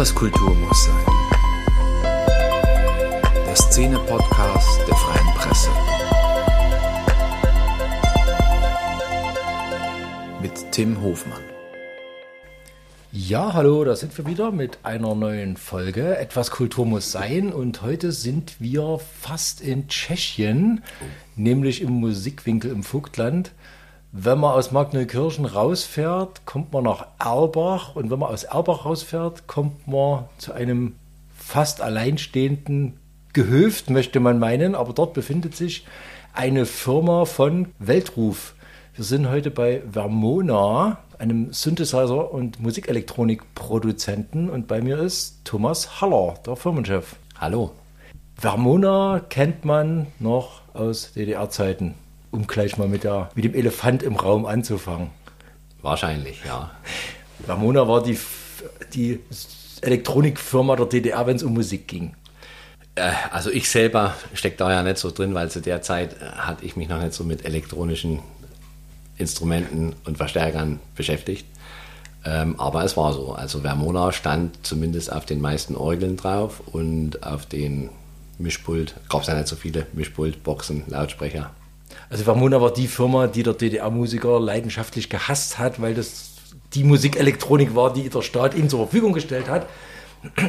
Etwas Kultur muss sein. Der Szene-Podcast der Freien Presse. Mit Tim Hofmann. Ja, hallo, da sind wir wieder mit einer neuen Folge. Etwas Kultur muss sein. Und heute sind wir fast in Tschechien, nämlich im Musikwinkel im Vogtland. Wenn man aus Magneukirchen rausfährt, kommt man nach Erbach und wenn man aus Erbach rausfährt, kommt man zu einem fast alleinstehenden Gehöft, möchte man meinen, aber dort befindet sich eine Firma von Weltruf. Wir sind heute bei Vermona, einem Synthesizer- und Musikelektronikproduzenten und bei mir ist Thomas Haller, der Firmenchef. Hallo. Vermona kennt man noch aus DDR-Zeiten um gleich mal mit, der, mit dem Elefant im Raum anzufangen. Wahrscheinlich, ja. Ramona war die, die Elektronikfirma der DDR, wenn es um Musik ging. Äh, also ich selber stecke da ja nicht so drin, weil zu der Zeit äh, hatte ich mich noch nicht so mit elektronischen Instrumenten und Verstärkern beschäftigt. Ähm, aber es war so. Also Vermona stand zumindest auf den meisten Orgeln drauf und auf den Mischpult, gab es ja nicht so viele, Mischpult, Boxen, Lautsprecher. Also Vermona war die Firma, die der DDR-Musiker leidenschaftlich gehasst hat, weil das die Musikelektronik war, die der Staat ihm zur Verfügung gestellt hat.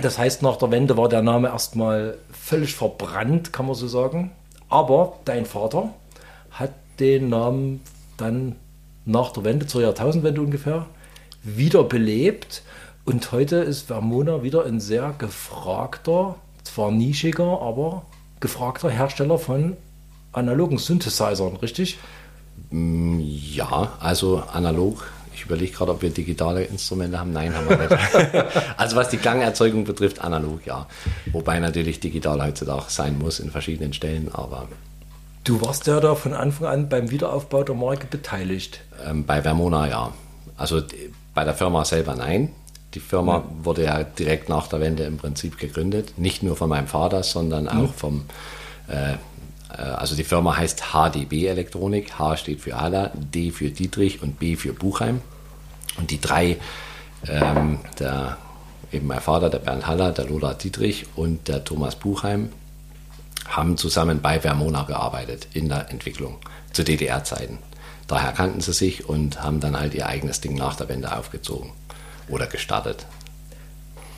Das heißt, nach der Wende war der Name erstmal völlig verbrannt, kann man so sagen. Aber dein Vater hat den Namen dann nach der Wende, zur Jahrtausendwende ungefähr, wiederbelebt. Und heute ist Vermona wieder ein sehr gefragter, zwar nischiger, aber gefragter Hersteller von analogen Synthesizern, richtig? Mm, ja, also analog. Ich überlege gerade, ob wir digitale Instrumente haben. Nein, haben wir nicht. also was die Klangerzeugung betrifft, analog, ja. Wobei natürlich digital heutzutage sein muss in verschiedenen Stellen, aber... Du warst ja da von Anfang an beim Wiederaufbau der Marke beteiligt. Ähm, bei Vermona, ja. Also bei der Firma selber nein. Die Firma ja. wurde ja direkt nach der Wende im Prinzip gegründet. Nicht nur von meinem Vater, sondern auch mhm. vom äh, also die Firma heißt HDB Elektronik. H steht für Ada, D für Dietrich und B für Buchheim. Und die drei, ähm, der, eben mein Vater, der Bernd Haller, der Lola Dietrich und der Thomas Buchheim, haben zusammen bei Vermona gearbeitet in der Entwicklung zu DDR-Zeiten. Daher kannten sie sich und haben dann halt ihr eigenes Ding nach der Wende aufgezogen oder gestartet.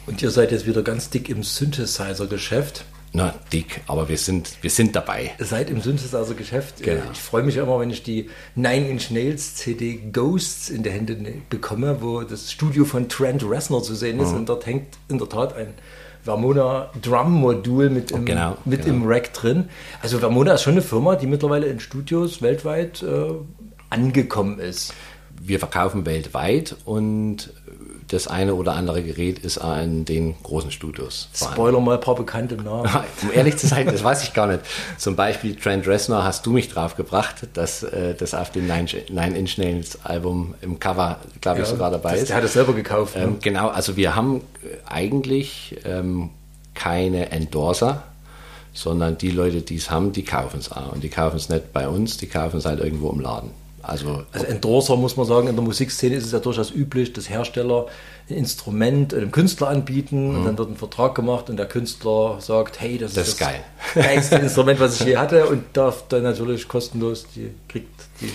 Und ihr seid jetzt wieder ganz dick im Synthesizer-Geschäft. Na, dick, aber wir sind, wir sind dabei. Seit im Synthesizer-Geschäft. Genau. Ich freue mich immer, wenn ich die Nine Inch Nails CD Ghosts in der Hände bekomme, wo das Studio von Trent Reznor zu sehen ist. Mhm. Und dort hängt in der Tat ein Vermona Drum Modul mit im, genau, mit genau. im Rack drin. Also Vermona ist schon eine Firma, die mittlerweile in Studios weltweit äh, angekommen ist. Wir verkaufen weltweit und das eine oder andere Gerät ist in den großen Studios. Spoiler mal ein paar bekannte Namen. um ehrlich zu sein, das weiß ich gar nicht. Zum Beispiel Trent Reznor hast du mich drauf gebracht, dass äh, das auf dem Nine, Nine Inch Nails Album im Cover, glaube ich, ja, sogar dabei das, ist. Der hat es selber gekauft. Ähm, ne? Genau, also wir haben eigentlich ähm, keine Endorser, sondern die Leute, die es haben, die kaufen es auch. Und die kaufen es nicht bei uns, die kaufen es halt irgendwo im Laden. Also, also Endorser muss man sagen, in der Musikszene ist es ja durchaus üblich, dass Hersteller ein Instrument einem Künstler anbieten mhm. und dann wird ein Vertrag gemacht und der Künstler sagt, hey, das, das ist das geil. geilste Instrument, was ich je hatte und darf dann natürlich kostenlos, die kriegt die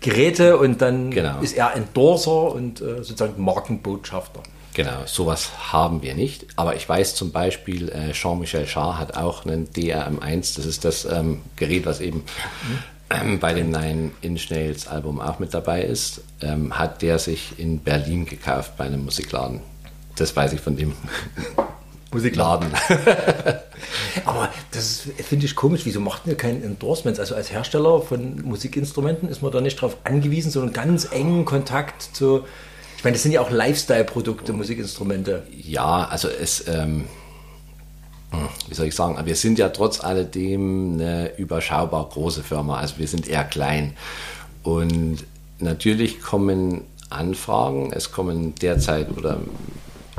Geräte und dann genau. ist er Endorser und äh, sozusagen Markenbotschafter. Genau, sowas haben wir nicht. Aber ich weiß zum Beispiel, äh, Jean-Michel Jarre hat auch einen DRM1, das ist das ähm, Gerät, was eben mhm bei dem Nine Inch Nails Album auch mit dabei ist, ähm, hat der sich in Berlin gekauft bei einem Musikladen. Das weiß ich von dem Musikladen. Aber das finde ich komisch. Wieso macht ihr keinen Endorsements? Also als Hersteller von Musikinstrumenten ist man da nicht darauf angewiesen, so einen ganz engen Kontakt zu. Ich meine, das sind ja auch Lifestyle-Produkte, Musikinstrumente. Ja, also es. Ähm, wie soll ich sagen, wir sind ja trotz alledem eine überschaubar große Firma, also wir sind eher klein. Und natürlich kommen Anfragen, es kommen derzeit oder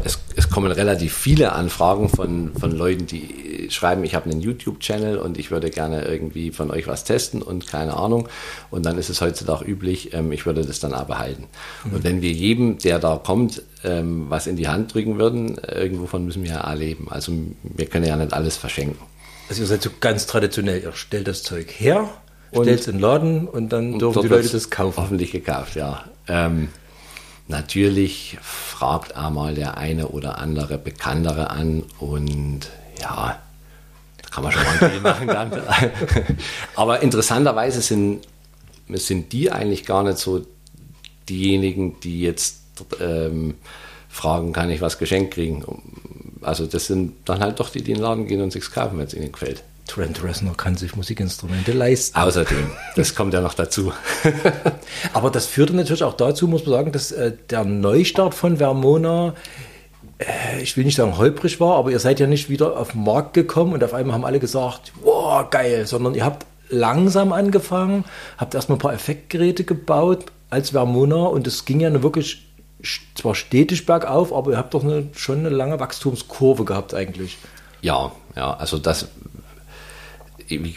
es, es kommen relativ viele Anfragen von, von Leuten, die schreiben, ich habe einen YouTube-Channel und ich würde gerne irgendwie von euch was testen und keine Ahnung. Und dann ist es heutzutage üblich, ähm, ich würde das dann auch behalten. Mhm. Und wenn wir jedem, der da kommt, ähm, was in die Hand drücken würden, irgendwovon müssen wir ja erleben. Also wir können ja nicht alles verschenken. Also ihr seid so ganz traditionell, ihr stellt das Zeug her, Und- stellt es in den Laden und dann dürfen Dort die Leute das kaufen. Hoffentlich gekauft, ja. Ähm, natürlich fragt einmal der eine oder andere Bekanntere an und ja, da kann man schon mal ein Deal machen dann. Aber interessanterweise sind, sind die eigentlich gar nicht so diejenigen, die jetzt ähm, fragen, kann ich was geschenkt kriegen. Also das sind dann halt doch die, die in den Laden gehen und sich's kaufen, wenn es ihnen gefällt. Trent Reznor kann sich Musikinstrumente leisten. Außerdem, das kommt ja noch dazu. Aber das führte natürlich auch dazu, muss man sagen, dass äh, der Neustart von Vermona, äh, ich will nicht sagen holprig war, aber ihr seid ja nicht wieder auf den Markt gekommen und auf einmal haben alle gesagt, wow, geil, sondern ihr habt langsam angefangen, habt erstmal ein paar Effektgeräte gebaut als Vermona und es ging ja wirklich zwar stetig bergauf, aber ihr habt doch eine, schon eine lange Wachstumskurve gehabt eigentlich. Ja, ja, also das,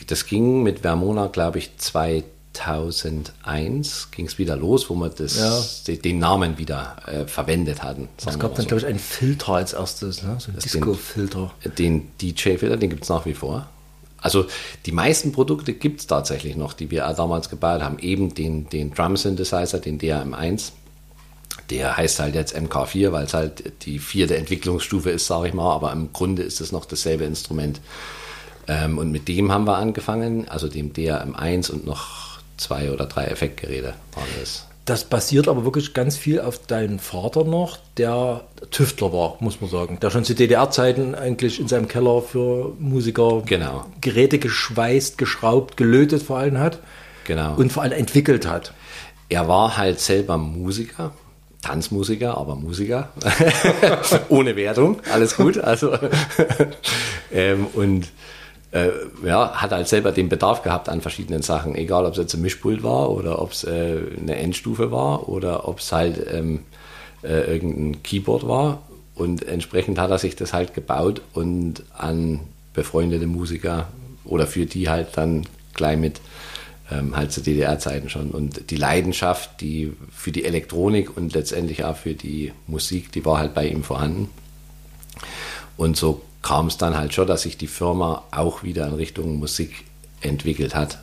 das ging mit Vermona, glaube ich, 2001 ging es wieder los, wo wir das, Ja. den- den Namen wieder äh, verwendet hatten. Es gab dann, so. glaube ich, einen Filter als erstes, ne? so ein den- Disco-Filter. Den DJ-Filter, den gibt es nach wie vor. Also die meisten Produkte gibt es tatsächlich noch, die wir damals gebaut haben. Eben den, den Drum-Synthesizer, den DRM1. Der heißt halt jetzt MK4, weil es halt die vierte Entwicklungsstufe ist, sage ich mal. Aber im Grunde ist es noch dasselbe Instrument. Ähm, und mit dem haben wir angefangen, also dem DRM1 und noch zwei oder drei Effektgeräte waren das. Das basiert aber wirklich ganz viel auf deinen Vater noch, der Tüftler war, muss man sagen. Der schon zu DDR-Zeiten eigentlich in seinem Keller für Musiker Genau. Geräte geschweißt, geschraubt, gelötet vor allem hat Genau. und vor allem entwickelt hat. Er war halt selber Musiker, Tanzmusiker, aber Musiker. Ohne Wertung, alles gut. Also, ähm, und äh, ja, hat halt selber den Bedarf gehabt an verschiedenen Sachen, egal ob es jetzt ein Mischpult war oder ob es äh, eine Endstufe war oder ob es halt ähm, äh, irgendein Keyboard war. Und entsprechend hat er sich das halt gebaut und an befreundete Musiker oder für die halt dann gleich mit ähm, halt zu DDR-Zeiten schon. Und die Leidenschaft, die für die Elektronik und letztendlich auch für die Musik, die war halt bei ihm vorhanden. Und so kam es dann halt schon, dass sich die Firma auch wieder in Richtung Musik entwickelt hat.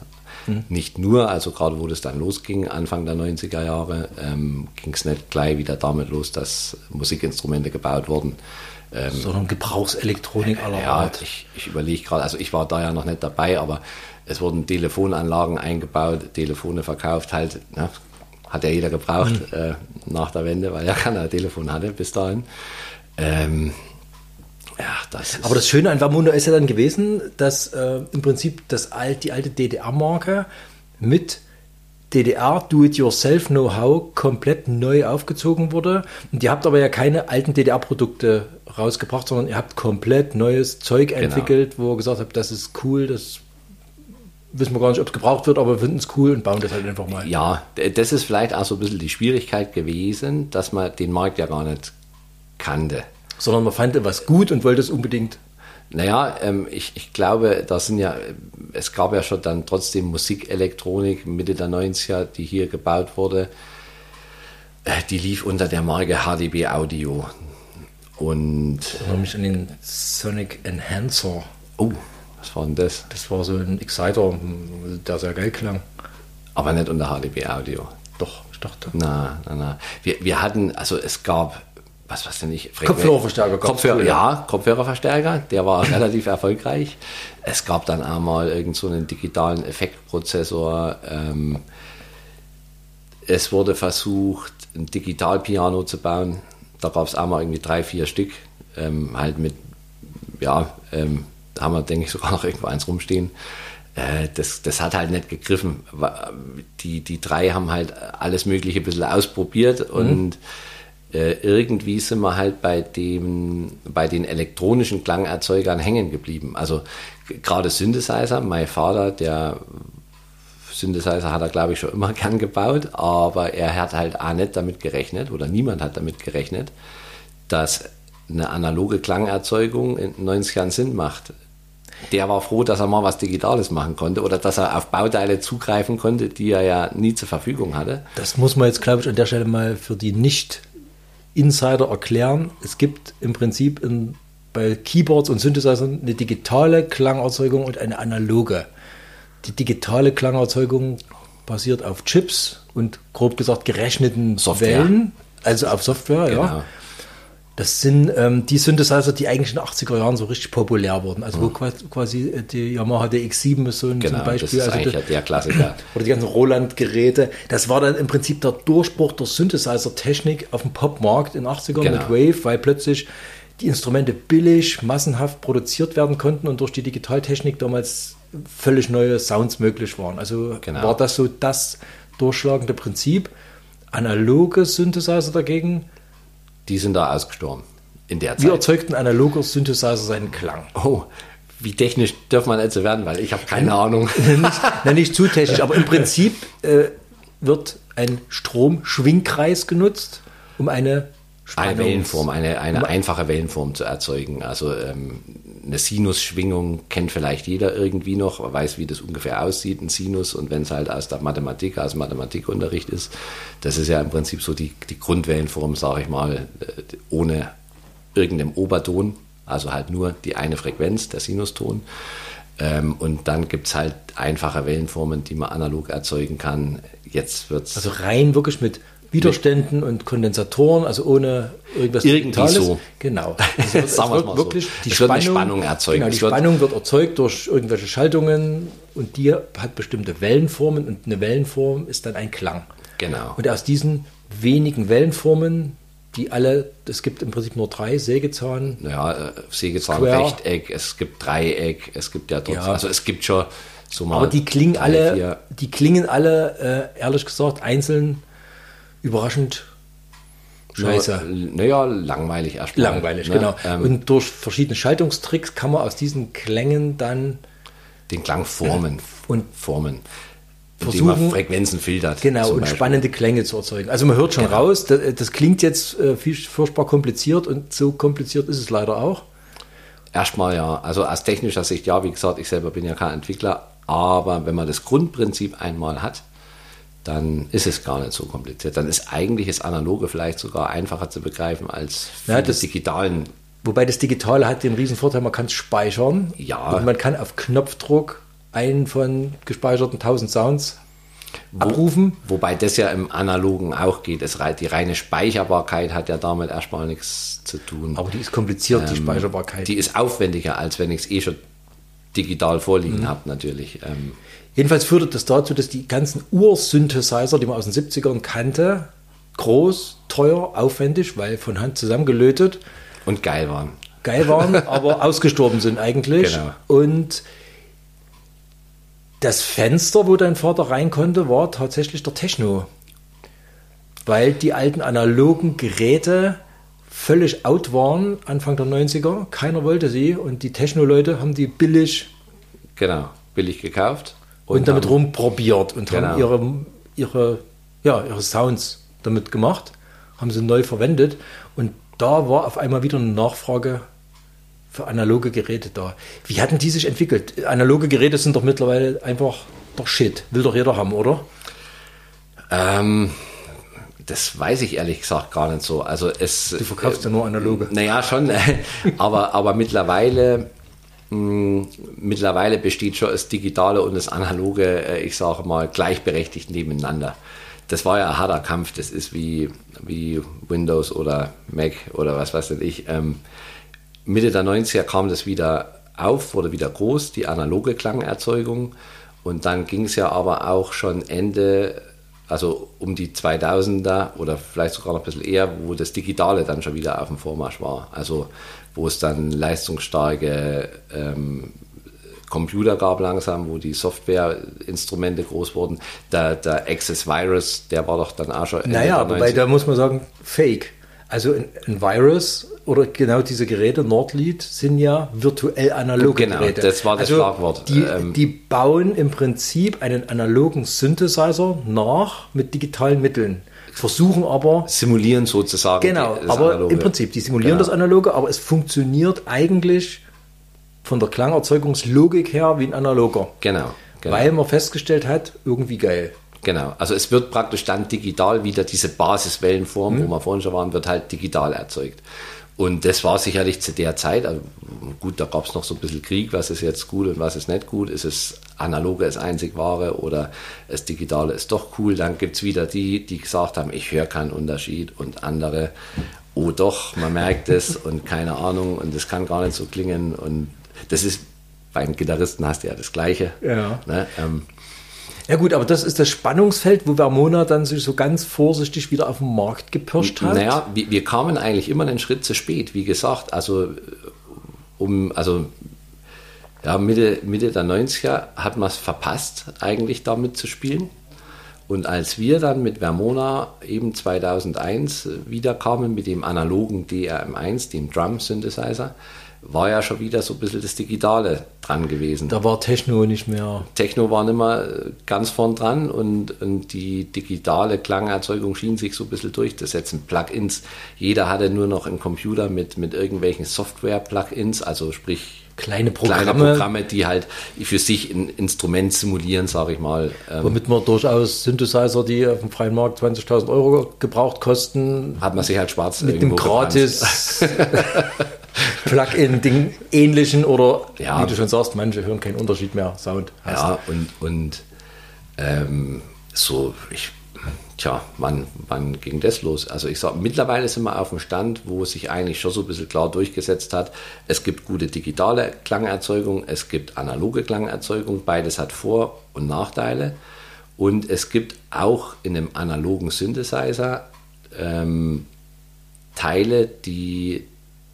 Nicht nur, also gerade wo das dann losging, Anfang der 90er Jahre, ähm, ging es nicht gleich wieder damit los, dass Musikinstrumente gebaut wurden. Ähm, Sondern Gebrauchselektronik aller ja, Art. ich, ich überlege gerade, also ich war da ja noch nicht dabei, aber es wurden Telefonanlagen eingebaut, Telefone verkauft, halt, ne, hat ja jeder gebraucht äh, nach der Wende, weil er kein Telefon hatte bis dahin. Ähm, ja, das ist, Aber das Schöne an Vermunda ist ja dann gewesen, dass äh, im Prinzip das alt, die alte DDR-Marke mit DDR Do-it-yourself-Know-how komplett neu aufgezogen wurde. Und ihr habt aber ja keine alten DDR-Produkte rausgebracht, sondern ihr habt komplett neues Zeug entwickelt, wo ihr gesagt habt, das ist cool, das wissen wir gar nicht, ob es gebraucht wird, aber wir finden es cool und bauen das halt einfach mal. ja, das ist vielleicht auch so ein bisschen die Schwierigkeit gewesen, dass man den Markt ja gar nicht kannte. Sondern man fand etwas gut und wollte es unbedingt. Naja, ähm, ich, ich glaube, da sind ja, es gab ja schon dann trotzdem Musikelektronik Mitte der 90er, die hier gebaut wurde. Äh, Die lief unter der Marke HDB Audio. Und, Ich erinnere mich an den Sonic Enhancer. oh, was war denn das? Das war so ein Exciter, der sehr geil klang. Aber nicht unter HDB Audio. Doch, ich dachte. Na, na, na. Wir, wir hatten, also es gab, was was denn nicht? Frequen- Kopfhörerverstärker Kopfhörer, früher. ja, Kopfhörerverstärker, der war relativ erfolgreich. Es gab dann einmal irgend so einen digitalen Effektprozessor. Ähm, es wurde versucht, ein Digitalpiano zu bauen. Da gab es einmal irgendwie drei, vier Stück. Ähm, halt mit, ja, ähm, da haben wir, denke ich, sogar noch irgendwo eins rumstehen. Äh, das, das hat halt nicht gegriffen. Die, die drei haben halt alles Mögliche ein bisschen ausprobiert und äh, irgendwie sind wir halt bei, dem, bei den elektronischen Klangerzeugern hängen geblieben. Also gerade Synthesizer, mein Vater, der Synthesizer hat er, glaube ich, schon immer gern gebaut, aber er hat halt auch nicht damit gerechnet oder niemand hat damit gerechnet, dass eine analoge Klangerzeugung in den 90 Jahren Sinn macht. Der war froh, dass er mal was Digitales machen konnte oder dass er auf Bauteile zugreifen konnte, die er ja nie zur Verfügung hatte. Das muss man jetzt, glaube ich, an der Stelle mal für die nicht Insider erklären, es gibt im Prinzip in, bei Keyboards und Synthesizern eine digitale Klangerzeugung und eine analoge. Die digitale Klangerzeugung basiert auf Chips und grob gesagt gerechneten Software. Wellen, also auf Software, ja. Das sind ähm, die Synthesizer, die eigentlich in den 80er Jahren so richtig populär wurden. Also wo quasi, quasi äh, die Yamaha DX7 ist so ein, so Genau, ein Beispiel. das ist also das- der Klassiker. oder die ganzen Roland-Geräte. Das war dann im Prinzip der Durchbruch der Synthesizer-Technik auf dem Popmarkt in den 80ern Genau. mit Wave, weil plötzlich die Instrumente billig, massenhaft produziert werden konnten und durch die Digitaltechnik damals völlig neue Sounds möglich waren. Also Genau. war das so das durchschlagende Prinzip. Analoge Synthesizer dagegen, Die sind da ausgestorben in der wie Zeit. erzeugt ein analoger Synthesizer seinen Klang? Oh, wie technisch darf man nicht so werden, weil ich habe keine Ahnung. nicht, na, nicht zu technisch, aber im Prinzip äh, wird ein Stromschwingkreis genutzt, um eine Eine Spannungs- Wellenform, eine, eine Um- einfache Wellenform zu erzeugen. Also ähm, eine Sinusschwingung kennt vielleicht jeder irgendwie noch, weiß, wie das ungefähr aussieht, ein Sinus. Und wenn es halt aus der Mathematik, aus Mathematikunterricht ist, das ist ja im Prinzip so die, die Grundwellenform, sage ich mal, äh, ohne irgendeinem Oberton, also halt nur die eine Frequenz, der Sinuston. Ähm, und dann gibt es halt einfache Wellenformen, die man analog erzeugen kann. Jetzt wird es Also rein wirklich mit Widerständen und Kondensatoren, also ohne irgendwas Irgendwie Digitales. so. Genau. Also es Sagen wird mal so. wirklich die Es wird eine Spannung, Spannung erzeugt. Genau, die wird- Spannung wird erzeugt durch irgendwelche Schaltungen und die hat bestimmte Wellenformen und eine Wellenform ist dann ein Klang. Genau. Und aus diesen wenigen Wellenformen, die alle, es gibt im Prinzip nur drei, Sägezahn, ja, äh, Sägezahn, Square. Rechteck, es gibt Dreieck, es gibt ja dort, Ja. also es gibt schon so mal Aber die klingen drei, alle, vier- die klingen alle, äh, ehrlich gesagt, einzeln überraschend scheiße. Naja, langweilig erstmal. Langweilig, ne? genau. Ähm, Und durch verschiedene Schaltungstricks kann man aus diesen Klängen dann den Klang formen. Und formen. Indem versuchen- man Frequenzen filtert. genau und Beispiel. spannende Klänge zu erzeugen. Also man hört schon Genau. raus, das, das klingt jetzt äh, viel, furchtbar kompliziert und so kompliziert ist es leider auch. Erstmal ja, also aus technischer Sicht ja, wie gesagt, ich selber bin ja kein Entwickler, aber wenn man das Grundprinzip einmal hat, dann ist es gar nicht so kompliziert. Dann ist eigentlich das Analoge vielleicht sogar einfacher zu begreifen als Ja, das- digitalen. Wobei das Digitale hat den riesen Vorteil, man kann es speichern. Ja. Und man kann auf Knopfdruck einen von gespeicherten 1000 Sounds abrufen. Wobei das ja im Analogen auch geht. Es, die reine Speicherbarkeit hat ja damit erstmal nichts zu tun. Aber die ist kompliziert, die Ähm, Speicherbarkeit. Die ist aufwendiger, als wenn ich es eh schon digital vorliegen Mhm. habe, natürlich. Ähm, Jedenfalls führte das dazu, dass die ganzen Ursynthesizer, die man aus den 70ern kannte, groß, teuer, aufwendig, weil von Hand zusammengelötet, und geil waren. geil waren, aber ausgestorben sind eigentlich. Genau. Und das Fenster, wo dein Vater rein konnte, war tatsächlich der Techno. Weil die alten analogen Geräte völlig out waren, Anfang der 90er. Keiner wollte sie und die Techno-Leute haben die billig Genau, billig gekauft. Und, damit haben- rumprobiert und haben Genau. ihre, ihre, ja, ihre Sounds damit gemacht, haben sie neu verwendet und da war auf einmal wieder eine Nachfrage für analoge Geräte da. Wie hatten die sich entwickelt? Analoge Geräte sind doch mittlerweile einfach der Shit. Will doch jeder haben, oder? Ähm, das weiß ich ehrlich gesagt gar nicht so. Also es, Du verkaufst ja nur analoge. Naja, schon. aber, aber mittlerweile, mittlerweile besteht schon das Digitale und das Analoge, äh, ich sage mal, gleichberechtigt nebeneinander. Das war ja ein harter Kampf. Das ist wie, wie Windows oder Mac oder was weiß ich. Ähm, Mitte der 90er kam das wieder auf, wurde wieder groß, die analoge Klangerzeugung. Und dann ging es ja aber auch schon Ende, also um die 2000er oder vielleicht sogar noch ein bisschen eher, wo das Digitale dann schon wieder auf dem Vormarsch war. Also wo es dann leistungsstarke ähm, Computer gab langsam, wo die Softwareinstrumente groß wurden. Der, der Access Virus, der war doch dann auch schon. Ende Naja, wobei 90er. da muss man sagen, Fake. Also ein, ein Virus oder genau diese Geräte, Nordlead, sind ja virtuell analoge Genau, Geräte. das war das also Schlagwort. Die, Ähm, die bauen im Prinzip einen analogen Synthesizer nach mit digitalen Mitteln. Versuchen aber, simulieren sozusagen. genau, das aber Analoge. im Prinzip, die simulieren Genau. das Analoge, aber es funktioniert eigentlich von der Klangerzeugungslogik her wie ein analoger. Genau. genau. Weil man festgestellt hat, irgendwie geil. Genau, also es wird praktisch dann digital wieder diese Basiswellenform, mhm. wo wir vorhin schon waren, wird halt digital erzeugt. Und das war sicherlich zu der Zeit, also gut, da gab es noch so ein bisschen Krieg, was ist jetzt gut und was ist nicht gut, ist es analoge das einzig wahre oder das Digitale ist doch cool. Dann gibt es wieder die, die gesagt haben, ich höre keinen Unterschied und andere, oh doch, man merkt es und keine Ahnung und das kann gar nicht so klingen und das ist, beim Gitarristen hast du ja das Gleiche. Ja. Ne? Ähm, ja gut, aber das ist das Spannungsfeld, wo Vermona dann sich so ganz vorsichtig wieder auf den Markt gepirscht hat. Naja, wir, wir kamen eigentlich immer einen Schritt zu spät, wie gesagt. Also um, also ja, Mitte, Mitte der 90er hat man es verpasst, eigentlich damit zu spielen. Und als wir dann mit Vermona eben 2001 wiederkamen mit dem analogen DRM1, dem Drum Synthesizer, war ja schon wieder so ein bisschen das Digitale dran gewesen. Da war Techno nicht mehr. Techno war nicht mehr ganz vorn dran und, und die digitale Klangerzeugung schien sich so ein bisschen durchzusetzen. Plugins, jeder hatte nur noch einen Computer mit, mit irgendwelchen Software-Plugins, also sprich kleine Programme. kleine Programme, die halt für sich ein Instrument simulieren, sage ich mal. Ähm, Womit man durchaus Synthesizer, die auf dem freien Markt 20.000 Euro gebraucht kosten, hat man sich halt schwarz mit dem gratis Plugin-Ding ähnlichen oder ja. wie du schon sagst, manche hören keinen Unterschied mehr, Sound. Hast. Ja, und, und ähm, so, ich, tja, wann, wann ging das los? Also ich sage, mittlerweile sind wir auf dem Stand, wo sich eigentlich schon so ein bisschen klar durchgesetzt hat, es gibt gute digitale Klangerzeugung, es gibt analoge Klangerzeugung, beides hat Vor- und Nachteile. Und es gibt auch in einem analogen Synthesizer ähm, Teile, die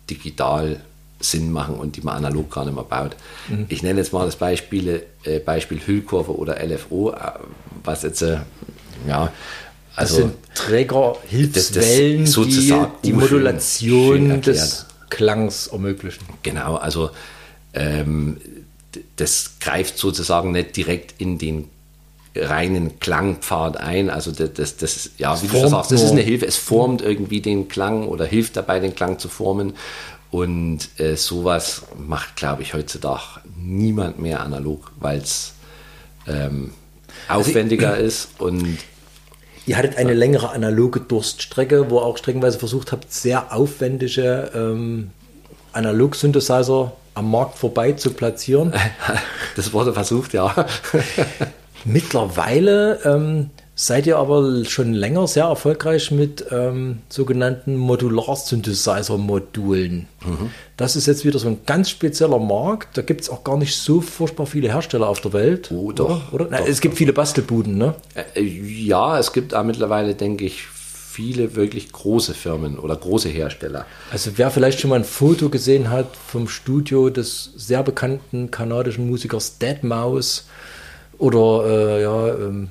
digital Sinn machen und die man analog gar nicht mehr baut. Mhm. Ich nenne jetzt mal das Beispiel, äh, Beispiel Hüllkurve oder LFO, äh, was jetzt, äh, ja, also. Das sind Trägerhilfswellen, das, das die die Modulation schön, schön des Klangs ermöglichen. Genau, also ähm, das greift sozusagen nicht direkt in den reinen Klangpfad ein. Also das, das, das ja, wie du schon sagst, das ist eine Hilfe. Es formt irgendwie den Klang oder hilft dabei, den Klang zu formen. Und äh, sowas macht, glaube ich, heutzutage niemand mehr analog, weil es ähm, aufwendiger also, ist und Ihr hattet eine längere analoge Durststrecke, wo auch streckenweise versucht habt, sehr aufwendige ähm, Analog-Synthesizer am Markt vorbei zu platzieren. Das wurde versucht, ja. Mittlerweile ähm, seid ihr aber schon länger sehr erfolgreich mit ähm, sogenannten Modular-Synthesizer-Modulen. Mhm. Das ist jetzt wieder so ein ganz spezieller Markt. Da gibt es auch gar nicht so furchtbar viele Hersteller auf der Welt. Oh, doch. oder? Nein, es gibt viele Bastelbuden, ne? Äh, ja, es gibt auch mittlerweile, denke ich, viele wirklich große Firmen oder große Hersteller. Also wer vielleicht schon mal ein Foto gesehen hat vom Studio des sehr bekannten kanadischen Musikers Dead Mouse, oder äh, ja, ähm,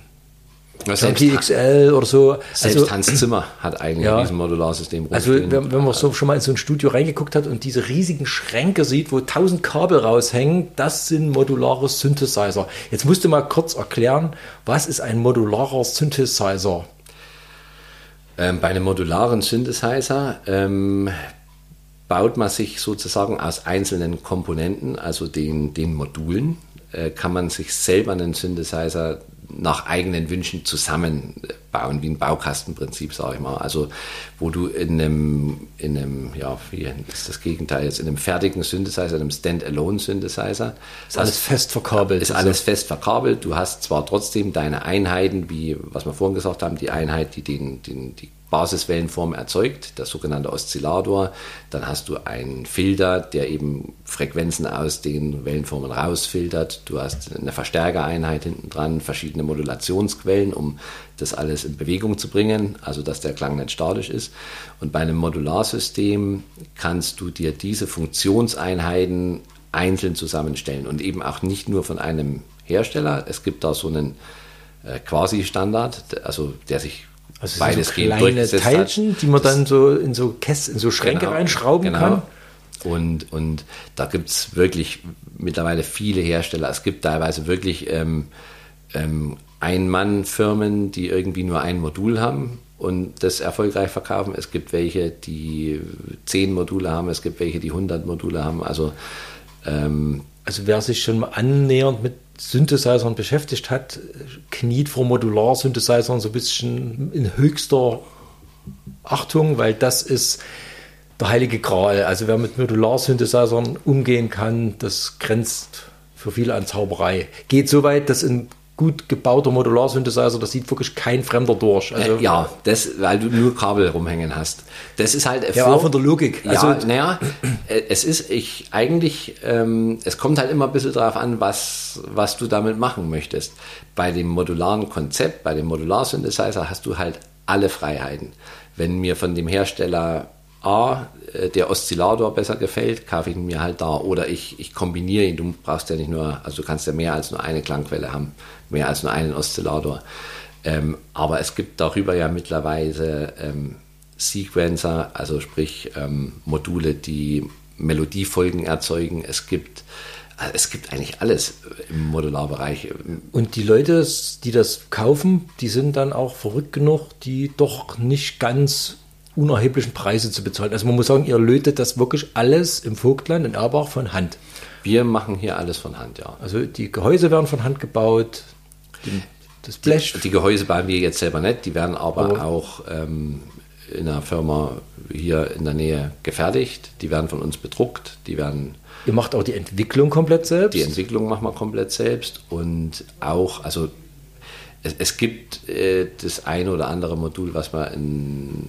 XL oder so. Selbst also, Hans Zimmer hat eigentlich ja, diesem Modularsystem Also wenn, wenn, man so schon mal in so ein Studio reingeguckt hat und diese riesigen Schränke sieht, wo tausend Kabel raushängen, das sind modulare Synthesizer. Jetzt musst du mal kurz erklären, was ist ein modularer Synthesizer? Ähm, bei einem modularen Synthesizer ähm, baut man sich sozusagen aus einzelnen Komponenten, also den, den Modulen, äh, kann man sich selber einen Synthesizer nach eigenen Wünschen zusammenbauen, wie ein Baukastenprinzip, sage ich mal. Also wo du in einem, in einem, ja, wie ist das Gegenteil jetzt, in einem fertigen Synthesizer, einem Standalone-Synthesizer. Ist alles fest verkabelt. Ist alles fest verkabelt. Du hast zwar trotzdem deine Einheiten, wie was wir vorhin gesagt haben, die Einheit, die den, den, die Basiswellenform erzeugt, der sogenannte Oszillator. Dann hast du einen Filter, der eben Frequenzen aus den Wellenformen rausfiltert. Du hast eine Verstärkereinheit hinten dran, verschiedene Modulationsquellen, um das alles in Bewegung zu bringen, also dass der Klang nicht statisch ist. Und bei einem Modularsystem kannst du dir diese Funktionseinheiten einzeln zusammenstellen und eben auch nicht nur von einem Hersteller. Es gibt da so einen äh, Quasi-Standard, also der sich also beides so kleine Teilchen, hat. die man dann so in so Kästen, in so Schränke genau, reinschrauben genau. kann. Und, und da gibt es wirklich mittlerweile viele Hersteller. Es gibt teilweise wirklich ähm, ähm, Ein-Mann-Firmen, die irgendwie nur ein Modul haben und das erfolgreich verkaufen. Es gibt welche, die zehn Module haben, es gibt welche, die 100 Module haben. Also Ähm, Also wer sich schon mal annähernd mit Synthesizern beschäftigt hat, kniet vor Modular-Synthesizern so ein bisschen in höchster Achtung, weil das ist der heilige Gral. Also wer mit Modular-Synthesizern umgehen kann, das grenzt für viele an Zauberei. Geht so weit, dass ein gut gebauter Modular-Synthesizer, das sieht wirklich kein Fremder durch. Also äh, ja, das, weil du nur Kabel rumhängen hast. Das ist halt Ja, auch von der Logik. Ja, Also- naja, äh, es ist, ich eigentlich, ähm, es kommt halt immer ein bisschen darauf an, was, was du damit machen möchtest. Bei dem modularen Konzept, bei dem Modular-Synthesizer hast du halt alle Freiheiten. Wenn mir von dem Hersteller A äh, der Oszillator besser gefällt, kaufe ich ihn mir halt da. Oder ich, ich kombiniere ihn. Du brauchst ja nicht nur, also du kannst ja mehr als nur eine Klangquelle haben, mehr als nur einen Oszillator. Ähm, aber es gibt darüber ja mittlerweile ähm, Sequencer, also sprich ähm, Module, die Melodiefolgen erzeugen. Es gibt, also es gibt eigentlich alles im Modularbereich. Und die Leute, die das kaufen, die sind dann auch verrückt genug, die doch nicht ganz unerheblichen Preise zu bezahlen. Also man muss sagen, ihr lötet das wirklich alles im Vogtland in Erbach von Hand. Wir machen hier alles von Hand, ja. Also die Gehäuse werden von Hand gebaut, die, das Blech. Die Gehäuse bauen wir jetzt selber nicht, die werden aber, Aber- auch ähm, in einer Firma hier in der Nähe gefertigt. Die werden von uns bedruckt, die werden ihr macht auch die Entwicklung komplett selbst. Die Entwicklung machen wir komplett selbst und auch, also es, es gibt äh, das eine oder andere Modul, was wir in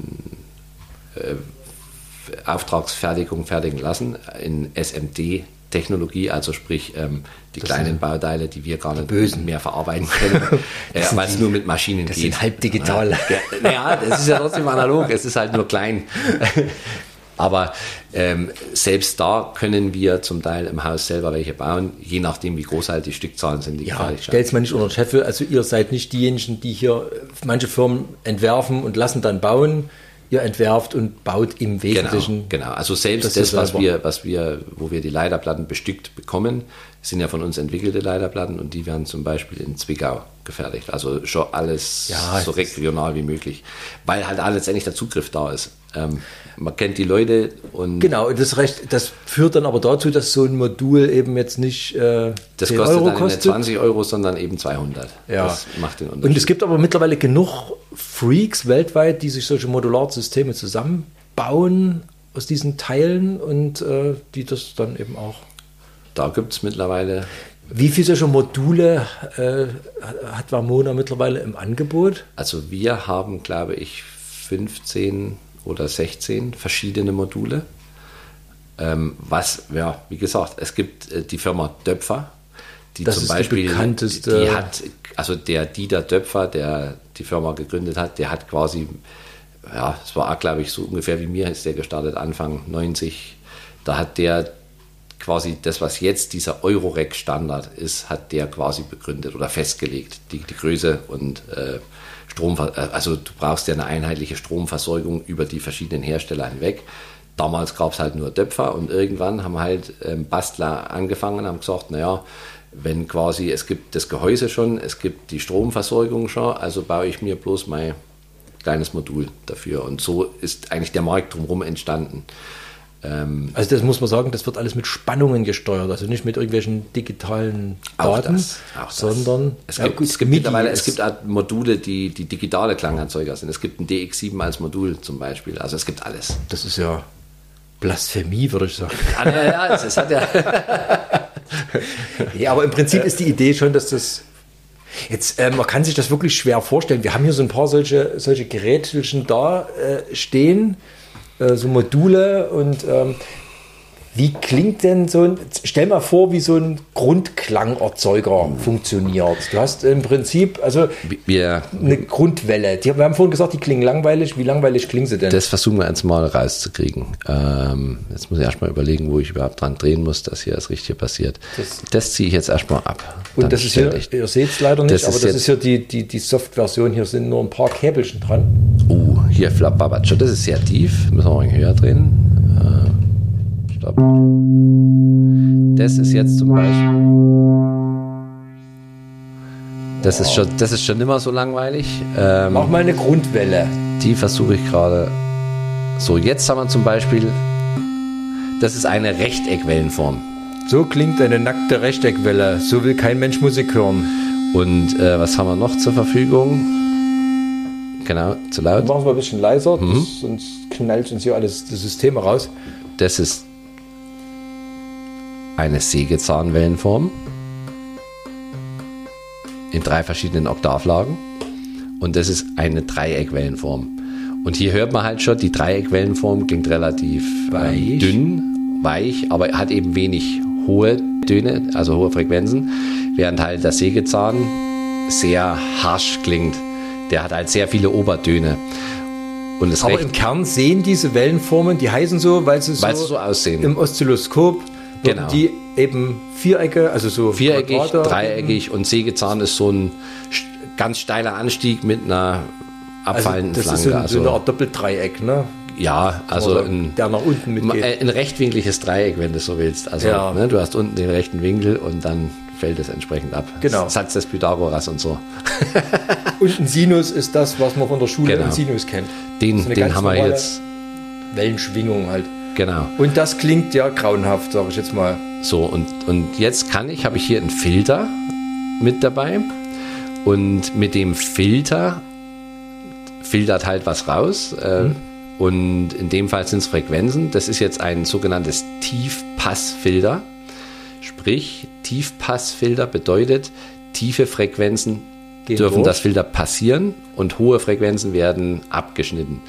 Auftragsfertigung fertigen lassen, in SMD-Technologie, also sprich ähm, die kleinen Bauteile, die wir gar nicht Bösen. mehr verarbeiten können, äh, weil es nur mit Maschinen das geht. sind halb digital. Ja, naja, das ist ja trotzdem analog, es ist halt nur klein. Aber ähm, selbst da können wir zum Teil im Haus selber welche bauen, je nachdem, wie groß halt die Stückzahlen sind, die ja, stellt man nicht unter den Scheffel. Also ihr seid nicht diejenigen, die hier äh, manche Firmen entwerfen und lassen dann bauen. Ihr entwerft und baut im Genau, Wesentlichen. genau. Also selbst das das, ist was wir, was wir, wo wir die Leiterplatten bestückt bekommen, sind ja von uns entwickelte Leiterplatten und die werden zum Beispiel in Zwickau gefertigt. Also schon alles Ja, so regional wie möglich, weil halt auch letztendlich der Zugriff da ist. Ähm, man kennt die Leute und Genau, das, recht, das führt dann aber dazu, dass so ein Modul eben jetzt nicht äh, das 10 kostet Euro dann nicht kostet. 20 Euro, sondern eben 200. Ja. Das macht den Unterschied. Und es gibt aber mittlerweile genug Freaks weltweit, die sich solche Modularsysteme zusammenbauen aus diesen Teilen und äh, die das dann eben auch. Da gibt es mittlerweile Wie viele solche Module äh, hat Vamona mittlerweile im Angebot? Also wir haben, glaube ich, 15 oder 16 verschiedene Module. Ähm, was, ja, wie gesagt, es gibt äh, die Firma Döpfer, die Das zum ist die Beispiel, bekannteste- die hat, also der Dieter Döpfer, der die Firma gegründet hat, der hat quasi, ja, es war auch, glaube ich, so ungefähr wie mir ist der gestartet, Anfang 90. Da hat der quasi das, was jetzt dieser Eurorec-Standard ist, hat der quasi begründet oder festgelegt, die, die Größe und äh, Strom, also du brauchst ja eine einheitliche Stromversorgung über die verschiedenen Hersteller hinweg. Damals gab es halt nur Döpfer und irgendwann haben halt ähm, Bastler angefangen und haben gesagt, naja, wenn quasi, es gibt das Gehäuse schon, es gibt die Stromversorgung schon, also baue ich mir bloß mein kleines Modul dafür. Und so ist eigentlich der Markt drumherum entstanden. Ähm, Also das muss man sagen, das wird alles mit Spannungen gesteuert, also nicht mit irgendwelchen digitalen Auch Daten, das, auch das. sondern es ja, gibt, gut, es gibt mittlerweile, es gibt auch Module, die, die digitale Klangerzeuger sind. Es gibt ein DX7 als Modul zum Beispiel. Also es gibt alles. das ist ja Blasphemie, würde ich sagen. Ja, ja, ja, es, es hat ja Ja, aber im Prinzip ist die Idee schon, dass das. Jetzt, äh, man kann sich das wirklich schwer vorstellen. Wir haben hier so ein paar solche, solche Gerätchen da äh, stehen, so Module und ähm, wie klingt denn so ein, stell mal vor, wie so ein Grundklangerzeuger funktioniert. Du hast im Prinzip, also wir, eine Grundwelle. Wir haben vorhin gesagt, die klingen langweilig. Wie langweilig klingen sie denn? das versuchen wir jetzt mal rauszukriegen. Ähm, jetzt muss ich erstmal überlegen, wo ich überhaupt dran drehen muss, dass hier das Richtige passiert. Das- Das, ziehe ich jetzt erstmal ab. und Dann das ist hier, ich- ihr seht es leider nicht, Das aber ist das ist hier die, die, die Soft-Version. Hier sind nur ein paar Käbelchen dran. Oh, hier Flappabatscho, das ist sehr tief. Müssen wir mal höher drehen. Stopp. Das ist jetzt zum Beispiel. Das ist schon, das ist schon nimmer so langweilig. Ähm, Mach mal eine Grundwelle. die versuche ich gerade. So, jetzt haben wir zum Beispiel. Das ist eine Rechteckwellenform. So klingt eine nackte Rechteckwelle. So will kein Mensch Musik hören. Und äh, was haben wir noch zur Verfügung? Genau, zu laut. Machen wir ein bisschen leiser, das, sonst knallt uns hier alles das System raus. Das ist eine Sägezahnwellenform in drei verschiedenen Oktavlagen. Und das ist eine Dreieckwellenform. Und hier hört man halt schon, die Dreieckwellenform klingt relativ Weich. Ähm, dünn, weich, aber hat eben wenig hohe Töne, also hohe Frequenzen, während halt der Sägezahn sehr harsch klingt. Der hat halt sehr viele Obertöne. Und das Aber recht- im Kern sehen diese Wellenformen, die heißen so, weil sie so, Weil sie so aussehen. im Oszilloskop Genau. die eben Vierecke, also so viereckig, Quadrate- dreieckig und Sägezahn ist so ein ganz steiler Anstieg mit einer Also abfallenden das ist Flanke. so, Also, so eine Art Doppeldreieck, ne? ja, also Oder ein, der nach unten mitgeht. äh, ein rechtwinkliges Dreieck, wenn du so willst. Also Ja. ne, du hast unten den rechten Winkel und dann fällt es entsprechend ab. Genau. Satz des Pythagoras und so. Und ein Sinus ist das, was man von der Schule Genau. Sinus kennt. Den, Das ist den haben wir jetzt. Wellenschwingung halt. Genau. Und das klingt ja grauenhaft, sage ich jetzt mal. So, und, und jetzt kann ich, habe ich hier einen Filter mit dabei. Und mit dem Filter filtert halt was raus. Äh, Und in dem Fall sind es Frequenzen. Das ist jetzt ein sogenanntes Tiefpassfilter. Sprich, Tiefpassfilter bedeutet, tiefe Frequenzen Gehen dürfen durch. das Filter passieren und hohe Frequenzen werden abgeschnitten.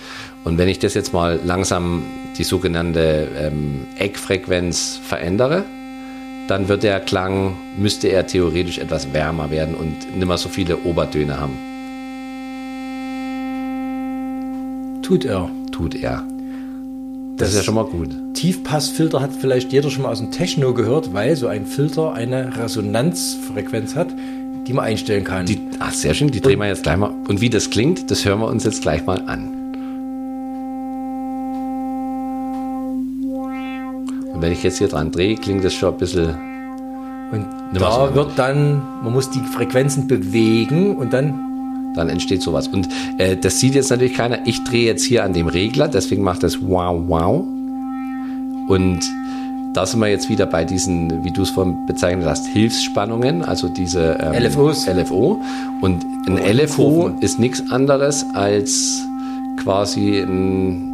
Und wenn ich das jetzt mal langsam die sogenannte ähm, Eckfrequenz verändere, dann wird der Klang, müsste er theoretisch etwas wärmer werden und nicht mehr so viele Obertöne haben. Tut er. Tut er. Das- Das, ist ja schon mal gut. Tiefpassfilter hat vielleicht jeder schon mal aus dem Techno gehört, weil so ein Filter eine Resonanzfrequenz hat, die man einstellen kann. Die, ach, sehr schön, die drehen wir jetzt gleich mal. Und wie das klingt, das hören wir uns jetzt gleich mal an. Wenn ich jetzt hier dran drehe, klingt das schon ein bisschen. und da wird dann, man muss die Frequenzen bewegen und dann Dann entsteht sowas. Und äh, das sieht jetzt natürlich keiner. Ich drehe jetzt hier an dem Regler, deswegen macht das wow, wow. Und da sind wir jetzt wieder bei diesen, wie du es vorhin bezeichnet hast, Hilfsspannungen, also diese ähm, LFOs. LFO. Und ein Oder LFO Kurven. ist nichts anderes als quasi ein,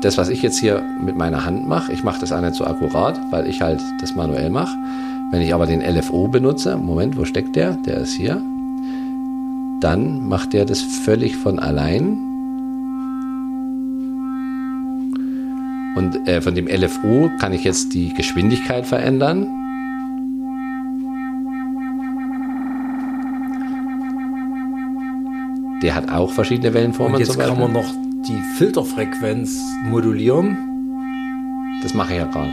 das, was ich jetzt hier mit meiner Hand mache. Ich mache das auch nicht so akkurat, weil ich halt das manuell mache. Wenn ich aber den LFO benutze, Moment, wo steckt der? Der ist hier dann macht er das völlig von allein. Und äh, von dem LFO kann ich jetzt die Geschwindigkeit verändern. Der hat auch verschiedene Wellenformen. und jetzt zum kann Beispiel. man noch die Filterfrequenz modulieren. Das mache ich ja gerade.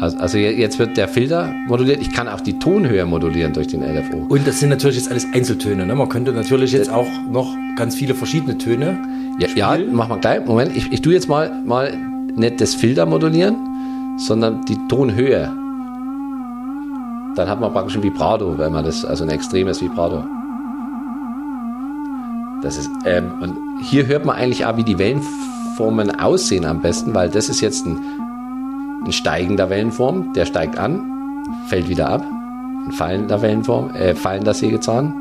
Also, also je- jetzt wird der Filter moduliert. Ich kann auch die Tonhöhe modulieren durch den LFO. Und das sind natürlich jetzt alles Einzeltöne. Ne? Man könnte natürlich jetzt auch noch ganz viele verschiedene Töne. Ja, ja mach mal gleich. Moment, ich, ich tue jetzt mal, mal nicht das Filter modulieren, sondern die Tonhöhe. Dann hat man praktisch ein Vibrato, wenn man das, also ein extremes Vibrato. Das ist, ähm, und hier hört man eigentlich auch, wie die Wellenformen aussehen am besten, weil das ist jetzt ein, ein steigender Wellenform, der steigt an, fällt wieder ab. Ein fallender Wellenform, äh, fallender Sägezahn.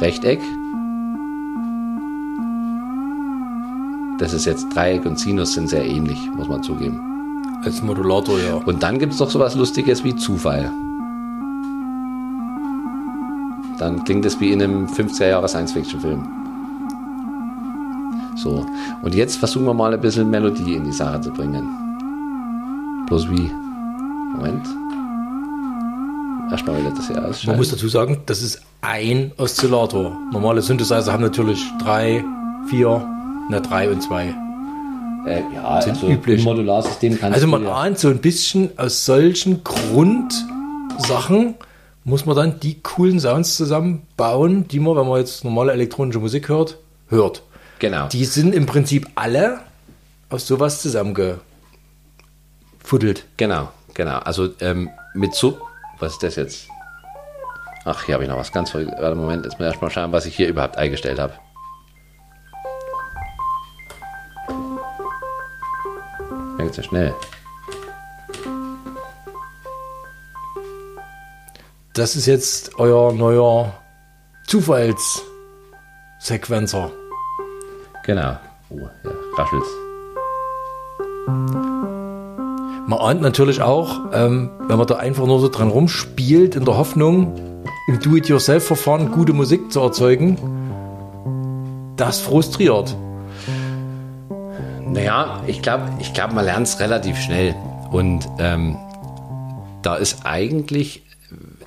Rechteck, Das ist jetzt Dreieck und Sinus sind sehr ähnlich, muss man zugeben. Als Modulator, ja. Und dann gibt es noch sowas Lustiges wie Zufall. Dann klingt es wie in einem 50er Jahre Science-Fiction-Film. So, und jetzt versuchen wir mal ein bisschen Melodie in die Sache zu bringen. Bloß wie? Moment. Erstmal wieder das hier Man ausschalten. muss dazu sagen, das ist ein Oszillator. Normale Synthesizer haben natürlich drei, vier, ne, drei und zwei. äh, ja, sind also üblich. Modularsystem kannst Also man ja- ahnt so ein bisschen aus solchen Grundsachen muss man dann die coolen Sounds zusammenbauen, die man, wenn man jetzt normale elektronische Musik hört, hört. Genau. Die sind im Prinzip alle aus sowas zusammengefuddelt. Genau, genau. Also ähm, mit Sub, was ist das jetzt? Ach, hier habe ich noch was ganz verrückt. Warte, Moment, jetzt muss ich erstmal schauen, was ich hier überhaupt eingestellt habe. Fängt so schnell. Das ist jetzt euer neuer Zufallssequenzer. Genau. Oh, ja, raschelt's. Man ahnt natürlich auch, ähm, wenn man da einfach nur so dran rumspielt, in der Hoffnung, im Do-it-yourself-Verfahren gute Musik zu erzeugen, das frustriert. Naja, ich glaube, ich glaub, man lernt es relativ schnell. Und ähm, da ist eigentlich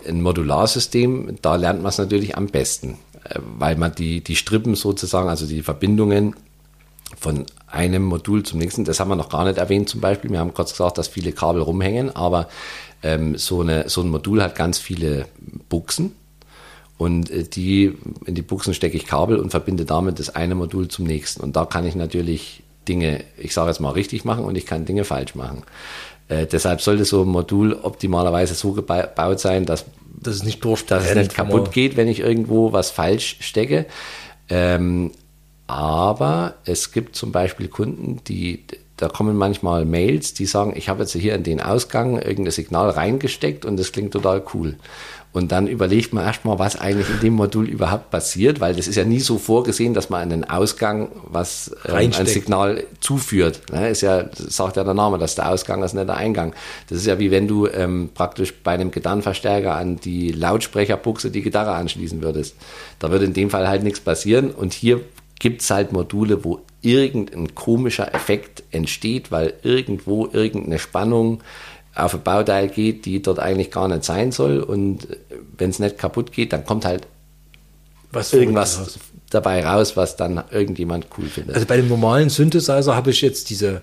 ein Modularsystem, da lernt man es natürlich am besten, äh, weil man die, die Strippen sozusagen, also die Verbindungen von einem Modul zum nächsten, das haben wir noch gar nicht erwähnt zum Beispiel. Wir haben kurz gesagt, dass viele Kabel rumhängen, aber ähm, so, eine, so ein Modul hat ganz viele Buchsen und äh, die, in die Buchsen stecke ich Kabel und verbinde damit das eine Modul zum nächsten. Und da kann ich natürlich Dinge, ich sage jetzt mal richtig machen und ich kann Dinge falsch machen. Äh, deshalb sollte so ein Modul optimalerweise so gebaut sein, dass, dass es nicht, durch, dass es nicht kaputt geht, wenn ich irgendwo was falsch stecke. Ähm, aber es gibt zum Beispiel Kunden, die, da kommen manchmal Mails, die sagen, ich habe jetzt hier in den Ausgang irgendein Signal reingesteckt und das klingt total cool. Und dann überlegt man erstmal, was eigentlich in dem Modul überhaupt passiert, weil das ist ja nie so vorgesehen, dass man an den Ausgang was ähm, ein Signal zuführt. Ne? Ist ja, sagt ja der Name, dass der Ausgang ist nicht der Eingang. Das ist ja wie wenn du ähm, praktisch bei einem Gitarrenverstärker an die Lautsprecherbuchse die Gitarre anschließen würdest. Da würde in dem Fall halt nichts passieren. Und hier gibt es halt Module, wo irgendein komischer Effekt entsteht, weil irgendwo irgendeine Spannung auf ein Bauteil geht, die dort eigentlich gar nicht sein soll. Und wenn es nicht kaputt geht, dann kommt halt was irgendwas raus. dabei raus, was dann irgendjemand cool findet. Also bei dem normalen Synthesizer habe ich jetzt diese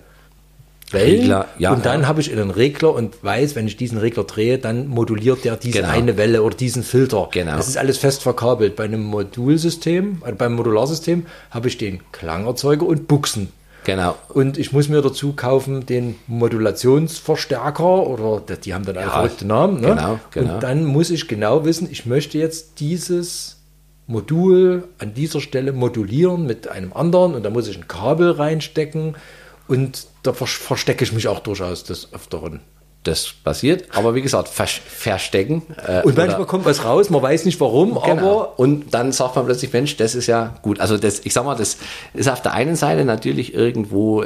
Wellen Regler, ja, und dann ja. habe ich einen Regler und weiß, wenn ich diesen Regler drehe, dann moduliert der diese genau. eine Welle oder diesen Filter. Genau. Das ist alles fest verkabelt. Bei einem Modulsystem, also beim Modularsystem, habe ich den Klangerzeuger und Buchsen. Genau. Und ich muss mir dazu kaufen den Modulationsverstärker oder die haben dann einen ja, verrückten Namen. Ne? Genau, genau. Und dann muss ich genau wissen, ich möchte jetzt dieses Modul an dieser Stelle modulieren mit einem anderen und da muss ich ein Kabel reinstecken und da verstecke ich mich auch durchaus des Öfteren das passiert. Aber wie gesagt, verstecken. Äh, und manchmal kommt was raus, man weiß nicht warum, genau. aber. Und dann sagt man plötzlich, Mensch, das ist ja gut. Also das, ich sag mal, das ist auf der einen Seite natürlich irgendwo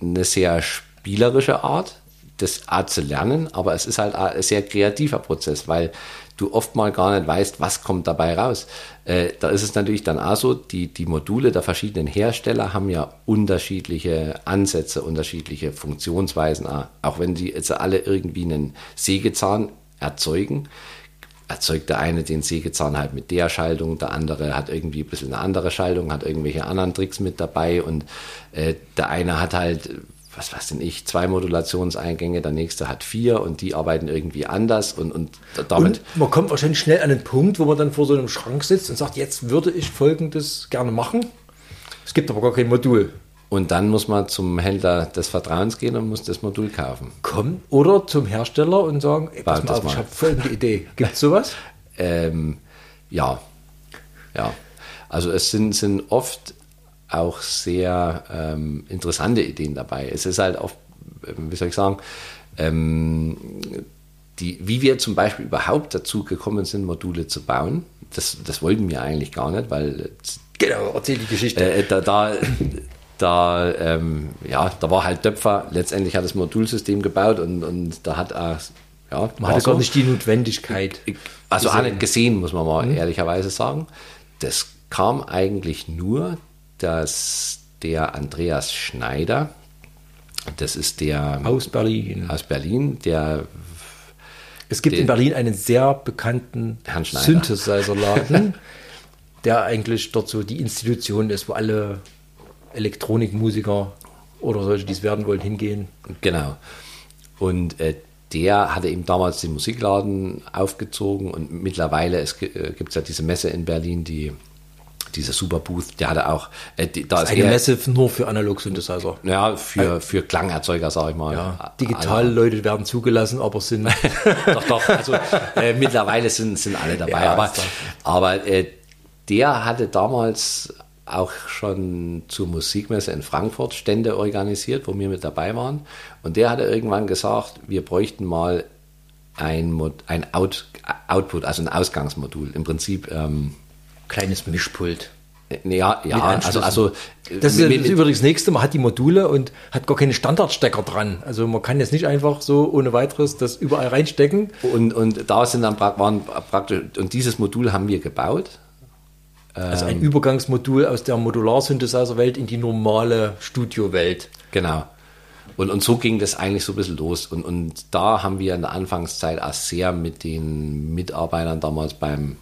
eine sehr spielerische Art, das Art zu lernen, aber es ist halt ein sehr kreativer Prozess, weil du oft mal gar nicht weißt, was kommt dabei raus. Äh, da ist es natürlich dann auch so, die, die Module der verschiedenen Hersteller haben ja unterschiedliche Ansätze, unterschiedliche Funktionsweisen, auch, auch wenn die jetzt alle irgendwie einen Sägezahn erzeugen erzeugt der eine den Sägezahn halt mit der Schaltung, der andere hat irgendwie ein bisschen eine andere Schaltung, hat irgendwelche anderen Tricks mit dabei und äh, der eine hat halt was weiß denn ich, zwei Modulationseingänge, der nächste hat vier und die arbeiten irgendwie anders und, und damit. Und man kommt wahrscheinlich schnell an den Punkt, wo man dann vor so einem Schrank sitzt und sagt, jetzt würde ich folgendes gerne machen. Es gibt aber gar kein Modul. Und dann muss man zum Händler des Vertrauens gehen und muss das Modul kaufen. Kommen oder zum Hersteller und sagen, ey, pass mal auf, mal. ich habe folgende Idee. Gibt es sowas? ähm, ja, ja. Also es sind, sind oft auch sehr ähm, interessante Ideen dabei. Es ist halt auch, ähm, wie soll ich sagen, ähm, die, wie wir zum Beispiel überhaupt dazu gekommen sind, Module zu bauen. Das, das wollten wir eigentlich gar nicht, weil. Genau, erzähl die Geschichte. Äh, da, da, da, ähm, ja, da war halt Töpfer, letztendlich hat das Modulsystem gebaut und, und da hat er. Ja, man hatte so. gar nicht die Notwendigkeit. Also gesehen. auch nicht gesehen, muss man mal mhm. ehrlicherweise sagen. Das kam eigentlich nur dass der Andreas Schneider, das ist der aus Berlin, aus Berlin, der es gibt in Berlin einen sehr bekannten Synthesizer-Laden, der eigentlich dort so die Institution ist, wo alle Elektronikmusiker oder solche, die es werden wollen, hingehen. Genau. Und äh, der hatte eben damals den Musikladen aufgezogen und mittlerweile es äh, gibt es ja diese Messe in Berlin, die dieser Superbooth, der hatte auch. Äh, die, da das ist eine Messe nur für Analog-Synthesizer. Ja, für, für Klangerzeuger, sag ich mal. Ja, Digital-Leute werden zugelassen, aber sind. doch, doch. Also äh, mittlerweile sind, sind alle dabei. Ja, aber aber äh, der hatte damals auch schon zur Musikmesse in Frankfurt Stände organisiert, wo wir mit dabei waren. Und der hatte irgendwann gesagt, wir bräuchten mal ein, Mod, ein Out, Output, also ein Ausgangsmodul. Im Prinzip. Ähm, Kleines Mischpult. ja, ja, also, also Das ist, mit- das ist übrigens das nächste. Man hat die Module und hat gar keine Standardstecker dran. Also man kann jetzt nicht einfach so ohne weiteres das überall reinstecken. und, und da sind dann waren praktisch, und dieses Modul haben wir gebaut. Also Ähm. ein Übergangsmodul aus der Modular-Synthesizer-Welt in die normale Studio-Welt. Genau. Und, und so ging das eigentlich so ein bisschen los. Und, und da haben wir in der Anfangszeit auch sehr mit den Mitarbeitern damals beim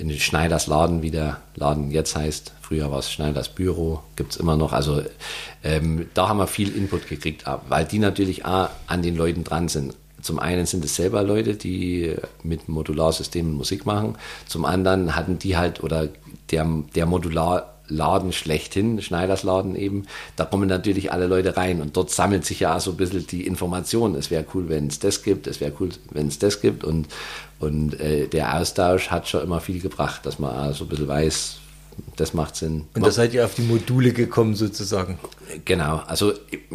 in den Schneiders Laden, wie der Laden jetzt heißt, früher war es Schneiders Büro, gibt es immer noch. Also ähm, da haben wir viel Input gekriegt, auch, weil die natürlich auch an den Leuten dran sind. Zum einen sind es selber Leute, die mit Modularsystemen Musik machen. Zum anderen hatten die halt, oder der, der Modularladen schlechthin, Schneidersladen eben, da kommen natürlich alle Leute rein und dort sammelt sich ja auch so ein bisschen die Information. Es wäre cool, wenn es das gibt, es wäre cool, wenn es das gibt und, und äh, der Austausch hat schon immer viel gebracht, dass man auch so ein bisschen weiß, das macht Sinn. Und da seid ihr auf die Module gekommen sozusagen. Genau, also,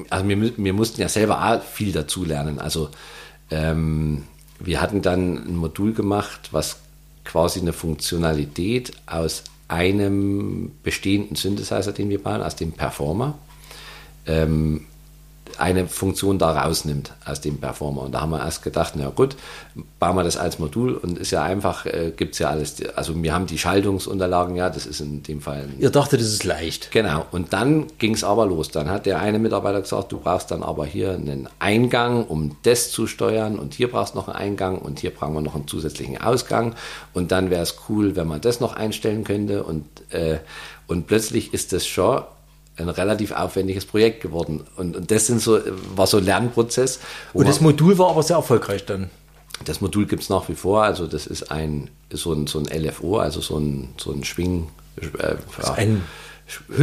also wir, wir mussten ja selber auch viel dazu lernen. Also ähm, wir hatten dann ein Modul gemacht, was quasi eine Funktionalität aus einem bestehenden Synthesizer, den wir bauen, aus dem Performer, ähm, eine Funktion da rausnimmt aus dem Performer. Und da haben wir erst gedacht, na gut, bauen wir das als Modul und ist ja einfach, äh, gibt es ja alles, also wir haben die Schaltungsunterlagen, ja, das ist in dem Fall Ihr dachtet, das ist leicht. Genau, und dann ging es aber los. Dann hat der eine Mitarbeiter gesagt, du brauchst dann aber hier einen Eingang, um das zu steuern und hier brauchst du noch einen Eingang und hier brauchen wir noch einen zusätzlichen Ausgang und dann wäre es cool, wenn man das noch einstellen könnte und, äh, und plötzlich ist das schon ein relativ aufwendiges Projekt geworden und, und das sind so, war so ein Lernprozess. Und das Modul war aber sehr erfolgreich dann. das Modul gibt es nach wie vor, also das ist ein so ein, so ein LFO, also so ein, so ein Schwing... Äh, ja. Ein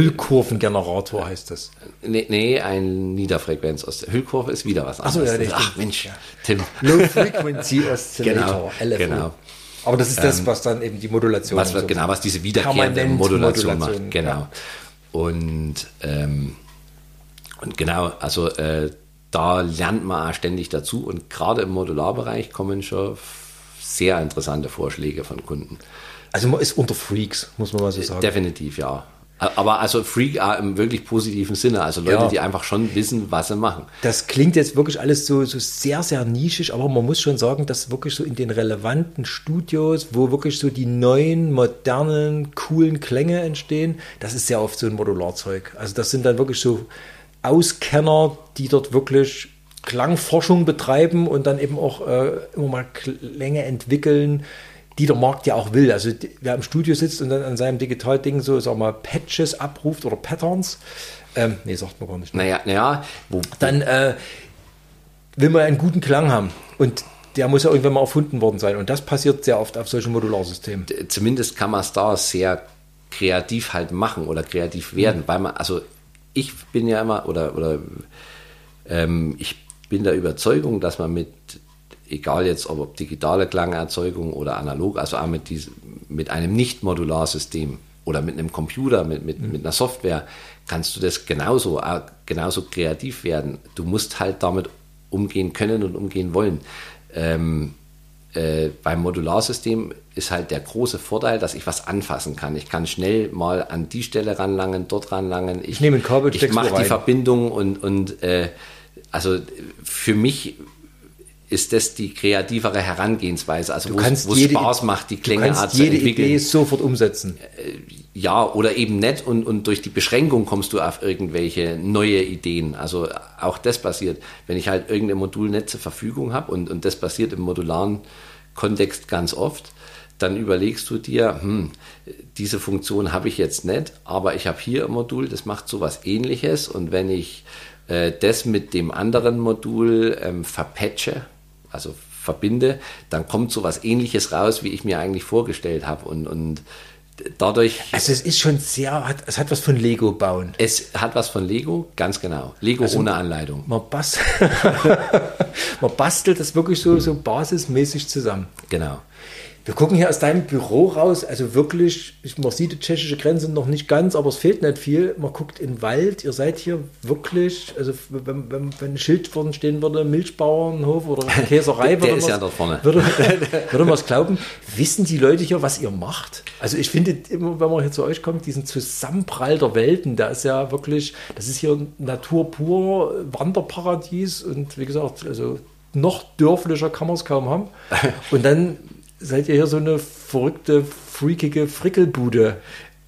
Hüllkurvengenerator heißt das. Nee, nee, ein Niederfrequenz aus der Hüllkurve ist wieder was Ach so, anderes. ja, das Ach. Mensch, Tim. Low Frequency Oscillator, Genau, LFO. genau. Aber das ist das, was dann eben die Modulation Was, so- genau, was diese wiederkehrende Modulation, Modulation, macht. Genau. ja. Und, ähm, und genau, also äh, da lernt man auch ständig dazu und gerade im Modularbereich kommen schon sehr interessante Vorschläge von Kunden. Also man ist unter Freaks, muss man mal so sagen. Definitiv, ja. Aber also Freak auch im wirklich positiven Sinne, also Leute, Ja. die einfach schon wissen, was sie machen. Das klingt jetzt wirklich alles so, so sehr, sehr nischig, aber man muss schon sagen, dass wirklich so in den relevanten Studios, wo wirklich so die neuen, modernen, coolen Klänge entstehen, das ist sehr oft so ein Modularzeug. Also das sind dann wirklich so Auskenner, die dort wirklich Klangforschung betreiben und dann eben auch äh, immer mal Klänge entwickeln, die der Markt ja auch will. Also wer im Studio sitzt und dann an seinem Digitalding so, sag mal, Patches abruft oder Patterns, ähm, nee, sagt man gar nicht. Naja, naja, Dann äh, will man einen guten Klang haben. Und der muss ja irgendwann mal erfunden worden sein. Und das passiert sehr oft auf solchen Modularsystemen. zumindest kann man es da sehr kreativ halt machen oder kreativ werden, weil man, also ich bin ja immer, oder, oder ähm, ich bin der Überzeugung, dass man mit, egal jetzt ob, digitale Klangerzeugung oder analog, also auch mit, diesem, mit einem Nicht-Modularsystem oder mit einem Computer, mit, mit, mit einer Software, kannst du das genauso, auch genauso kreativ werden. Du musst halt damit umgehen können und umgehen wollen. Ähm, äh, beim Modularsystem ist halt der große Vorteil, dass ich was anfassen kann. Ich kann schnell mal an die Stelle ranlangen, dort ranlangen. Ich, nehme ein Kabel, ich mache die. Verbindung und, und äh, also für mich ist das die kreativere Herangehensweise, also Du wo es kannst es jede, Spaß macht, die du Klänge kannst zu jede entwickeln. Idee sofort umsetzen. Ja, oder eben nicht und, und durch die Beschränkung kommst du auf irgendwelche neue Ideen. Also auch das passiert. Wenn ich halt irgendein Modul nicht zur Verfügung habe und, und das passiert im modularen Kontext ganz oft, dann überlegst du dir, hm, diese Funktion habe ich jetzt nicht, aber ich habe hier ein Modul, das macht sowas ähnliches und wenn ich äh, das mit dem anderen Modul ähm, verpatche, also verbinde, dann kommt sowas ähnliches raus, wie ich mir eigentlich vorgestellt habe und, und dadurch Also es ist schon sehr, hat, es hat was von Lego bauen. es hat was von Lego, ganz genau. Lego ohne Anleitung. Man, bast man bastelt das wirklich so, so basismäßig zusammen. Genau. Wir gucken hier aus deinem Büro raus, also wirklich, ich, man sieht die tschechische Grenze noch nicht ganz, aber es fehlt nicht viel. Man guckt in den Wald, ihr seid hier wirklich, also wenn, wenn, wenn ein Schild vorne stehen würde, Milchbauernhof oder Käserei, würde ist ja würde, würde man es glauben. Wissen die Leute hier, was ihr macht? Also ich finde immer, wenn man hier zu euch kommt, diesen Zusammenprall der Welten, da ist ja wirklich, das ist hier Natur pur, Wanderparadies und wie gesagt, also noch dörflicher kann man es kaum haben. Und dann seid ihr hier so eine verrückte, freakige Frickelbude.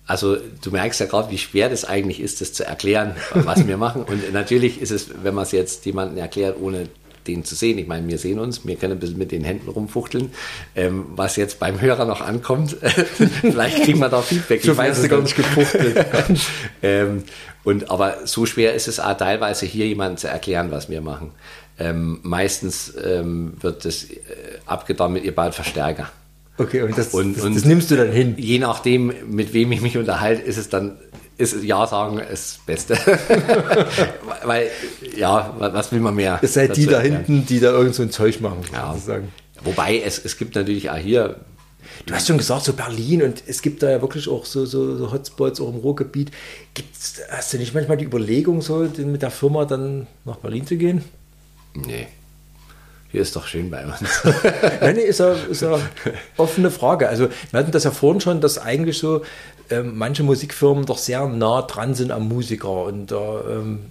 Also du merkst ja gerade, wie schwer das eigentlich ist, das zu erklären, was wir machen. Und natürlich ist es, wenn man es jetzt jemandem erklärt, ohne den zu sehen. Ich meine, wir sehen uns, wir können ein bisschen mit den Händen rumfuchteln. Ähm, was jetzt beim Hörer noch ankommt, vielleicht kriegen wir da Feedback. Viel hast du gar nicht gefuchtelt. ähm, und, aber so schwer ist es auch teilweise hier jemandem zu erklären, was wir machen. Ähm, meistens ähm, wird das äh, abgetan mit, ihr baut Verstärker. Okay, und das, Und- das, und- das nimmst du dann hin. Je nachdem, mit wem ich mich unterhalte, ist es dann, ist Ja sagen das Beste. Weil, ja, was will man mehr? Ihr seid die da hinten, die da irgend so ein Zeug machen, Ja. sozusagen. Wobei, es, es gibt natürlich auch hier, Du hast schon gesagt, so Berlin und es gibt da ja wirklich auch so, so, so Hotspots auch im Ruhrgebiet. Gibt's, hast du nicht manchmal die Überlegung, so mit der Firma dann nach Berlin zu gehen? Nee, hier ist doch schön bei uns. Nein, nee, ist ja, ist ja offene Frage. Also wir hatten das ja vorhin schon, dass eigentlich so ähm, manche Musikfirmen doch sehr nah dran sind am Musiker und da ähm,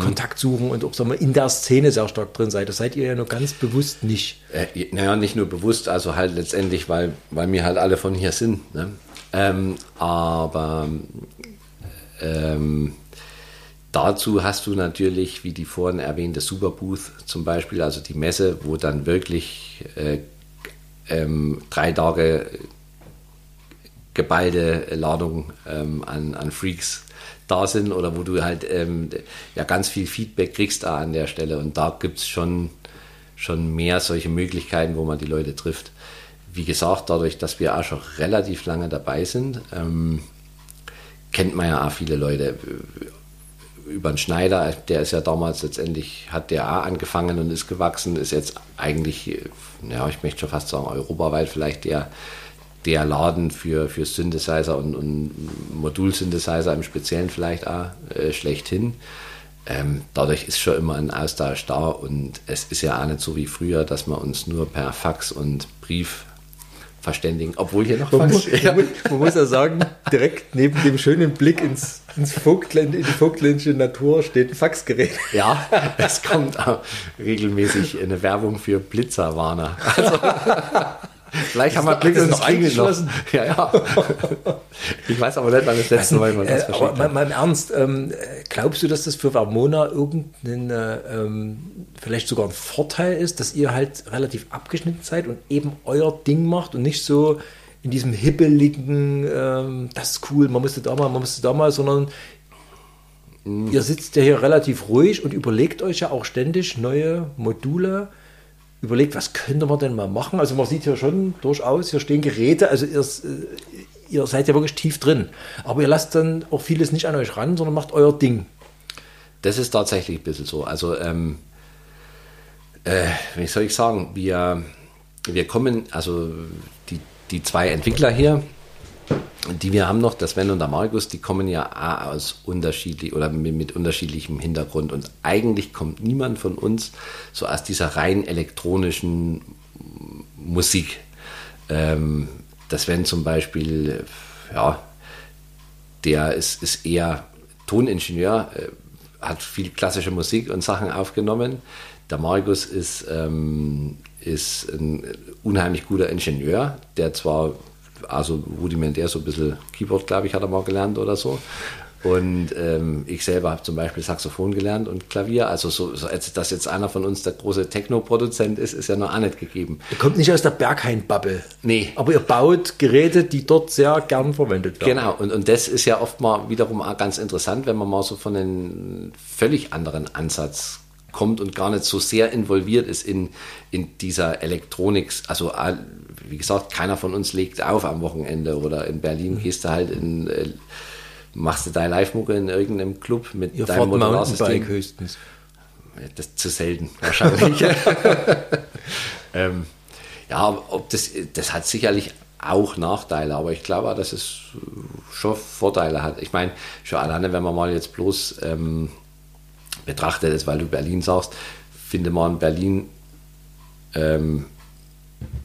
Kontakt suchen und auch sagen wir, in der Szene sehr stark drin seid. Das seid ihr ja nur ganz bewusst nicht. Äh, naja, nicht nur bewusst, also halt letztendlich, weil, weil wir halt alle von hier sind. Ne? Ähm, aber ähm, dazu hast du natürlich, wie die vorhin erwähnte Superbooth zum Beispiel, also die Messe, wo dann wirklich äh, ähm, drei Tage geballte Ladung ähm, an, an Freaks da sind oder wo du halt ähm, ja ganz viel Feedback kriegst da an der Stelle und da gibt es schon, schon mehr solche Möglichkeiten, wo man die Leute trifft. Wie gesagt, dadurch, dass wir auch schon relativ lange dabei sind, ähm, kennt man ja auch viele Leute über den Schneider, der ist ja damals letztendlich, hat der auch angefangen und ist gewachsen, ist jetzt eigentlich, ja, ich möchte schon fast sagen, europaweit vielleicht der, der Laden für, für Synthesizer und, und Modul-Synthesizer im Speziellen vielleicht auch äh, schlechthin. Ähm, dadurch ist schon immer ein Austausch da und es ist ja auch nicht so wie früher, dass wir uns nur per Fax und Brief verständigen, obwohl hier noch Man muss, man, muss, man muss ja sagen, direkt neben dem schönen Blick ins, ins Vogtland, in die vogtländische Natur steht ein Faxgerät. Ja, es kommt regelmäßig eine Werbung für Blitzerwarner. Also, vielleicht haben wir Glück, das und ist es klingelt noch. angeschlossen. Ja, ja. Ich weiß aber nicht, wann das letzte Mal jemand das Äh, aber verschickt mal, hat. mal im Ernst, ähm, glaubst du, dass das für Vermona irgendein, äh, ähm, vielleicht sogar ein Vorteil ist, dass ihr halt relativ abgeschnitten seid und eben euer Ding macht und nicht so in diesem hibbeligen, ähm, das ist cool, man musste da mal, man musste da mal, sondern ihr sitzt ja hier relativ ruhig und überlegt euch ja auch ständig neue Module. Überlegt, was könnte man denn mal machen? Also man sieht hier schon durchaus, hier stehen Geräte, also ihr, äh, ihr seid ja wirklich tief drin. Aber ihr lasst dann auch vieles nicht an euch ran, sondern macht euer Ding. Das ist tatsächlich ein bisschen so. Also, ähm, äh, wie soll ich sagen, wir, wir kommen, also die, die zwei Entwickler hier, die wir haben noch, der Sven und der Markus, die kommen ja aus unterschiedlich oder mit, mit unterschiedlichem Hintergrund. Und eigentlich kommt niemand von uns so aus dieser rein elektronischen Musik. Ähm, der Sven zum Beispiel, ja, der ist, ist eher Toningenieur, äh, hat viel klassische Musik und Sachen aufgenommen. Der Markus ist, ähm, ist ein unheimlich guter Ingenieur, der zwar also rudimentär so ein bisschen Keyboard, glaube ich, hat er mal gelernt oder so. Und ähm, ich selber habe zum Beispiel Saxophon gelernt und Klavier. Also so, so als, dass jetzt einer von uns der große Techno-Produzent ist, ist ja noch auch nicht gegeben. Ihr kommt nicht aus der Berghain-Bubble. Nee. Aber ihr baut Geräte, die dort sehr gern verwendet werden. Genau, und, und das ist ja oft mal wiederum auch ganz interessant, wenn man mal so von einem völlig anderen Ansatz kommt und gar nicht so sehr involviert ist in, in dieser Elektronik. Also äh, wie gesagt, keiner von uns legt auf am Wochenende oder in Berlin gehst du halt in, äh, machst du deine Live-Mucke in irgendeinem Club mit Ihr deinem Modularsystem. Höchstens. Das ist zu selten, wahrscheinlich. ähm, Ja, ob das, das hat sicherlich auch Nachteile, aber ich glaube, dass es schon Vorteile hat. Ich meine, schon alleine, wenn man mal jetzt bloß ähm, betrachtet ist, weil du Berlin sagst, finde man in Berlin ähm,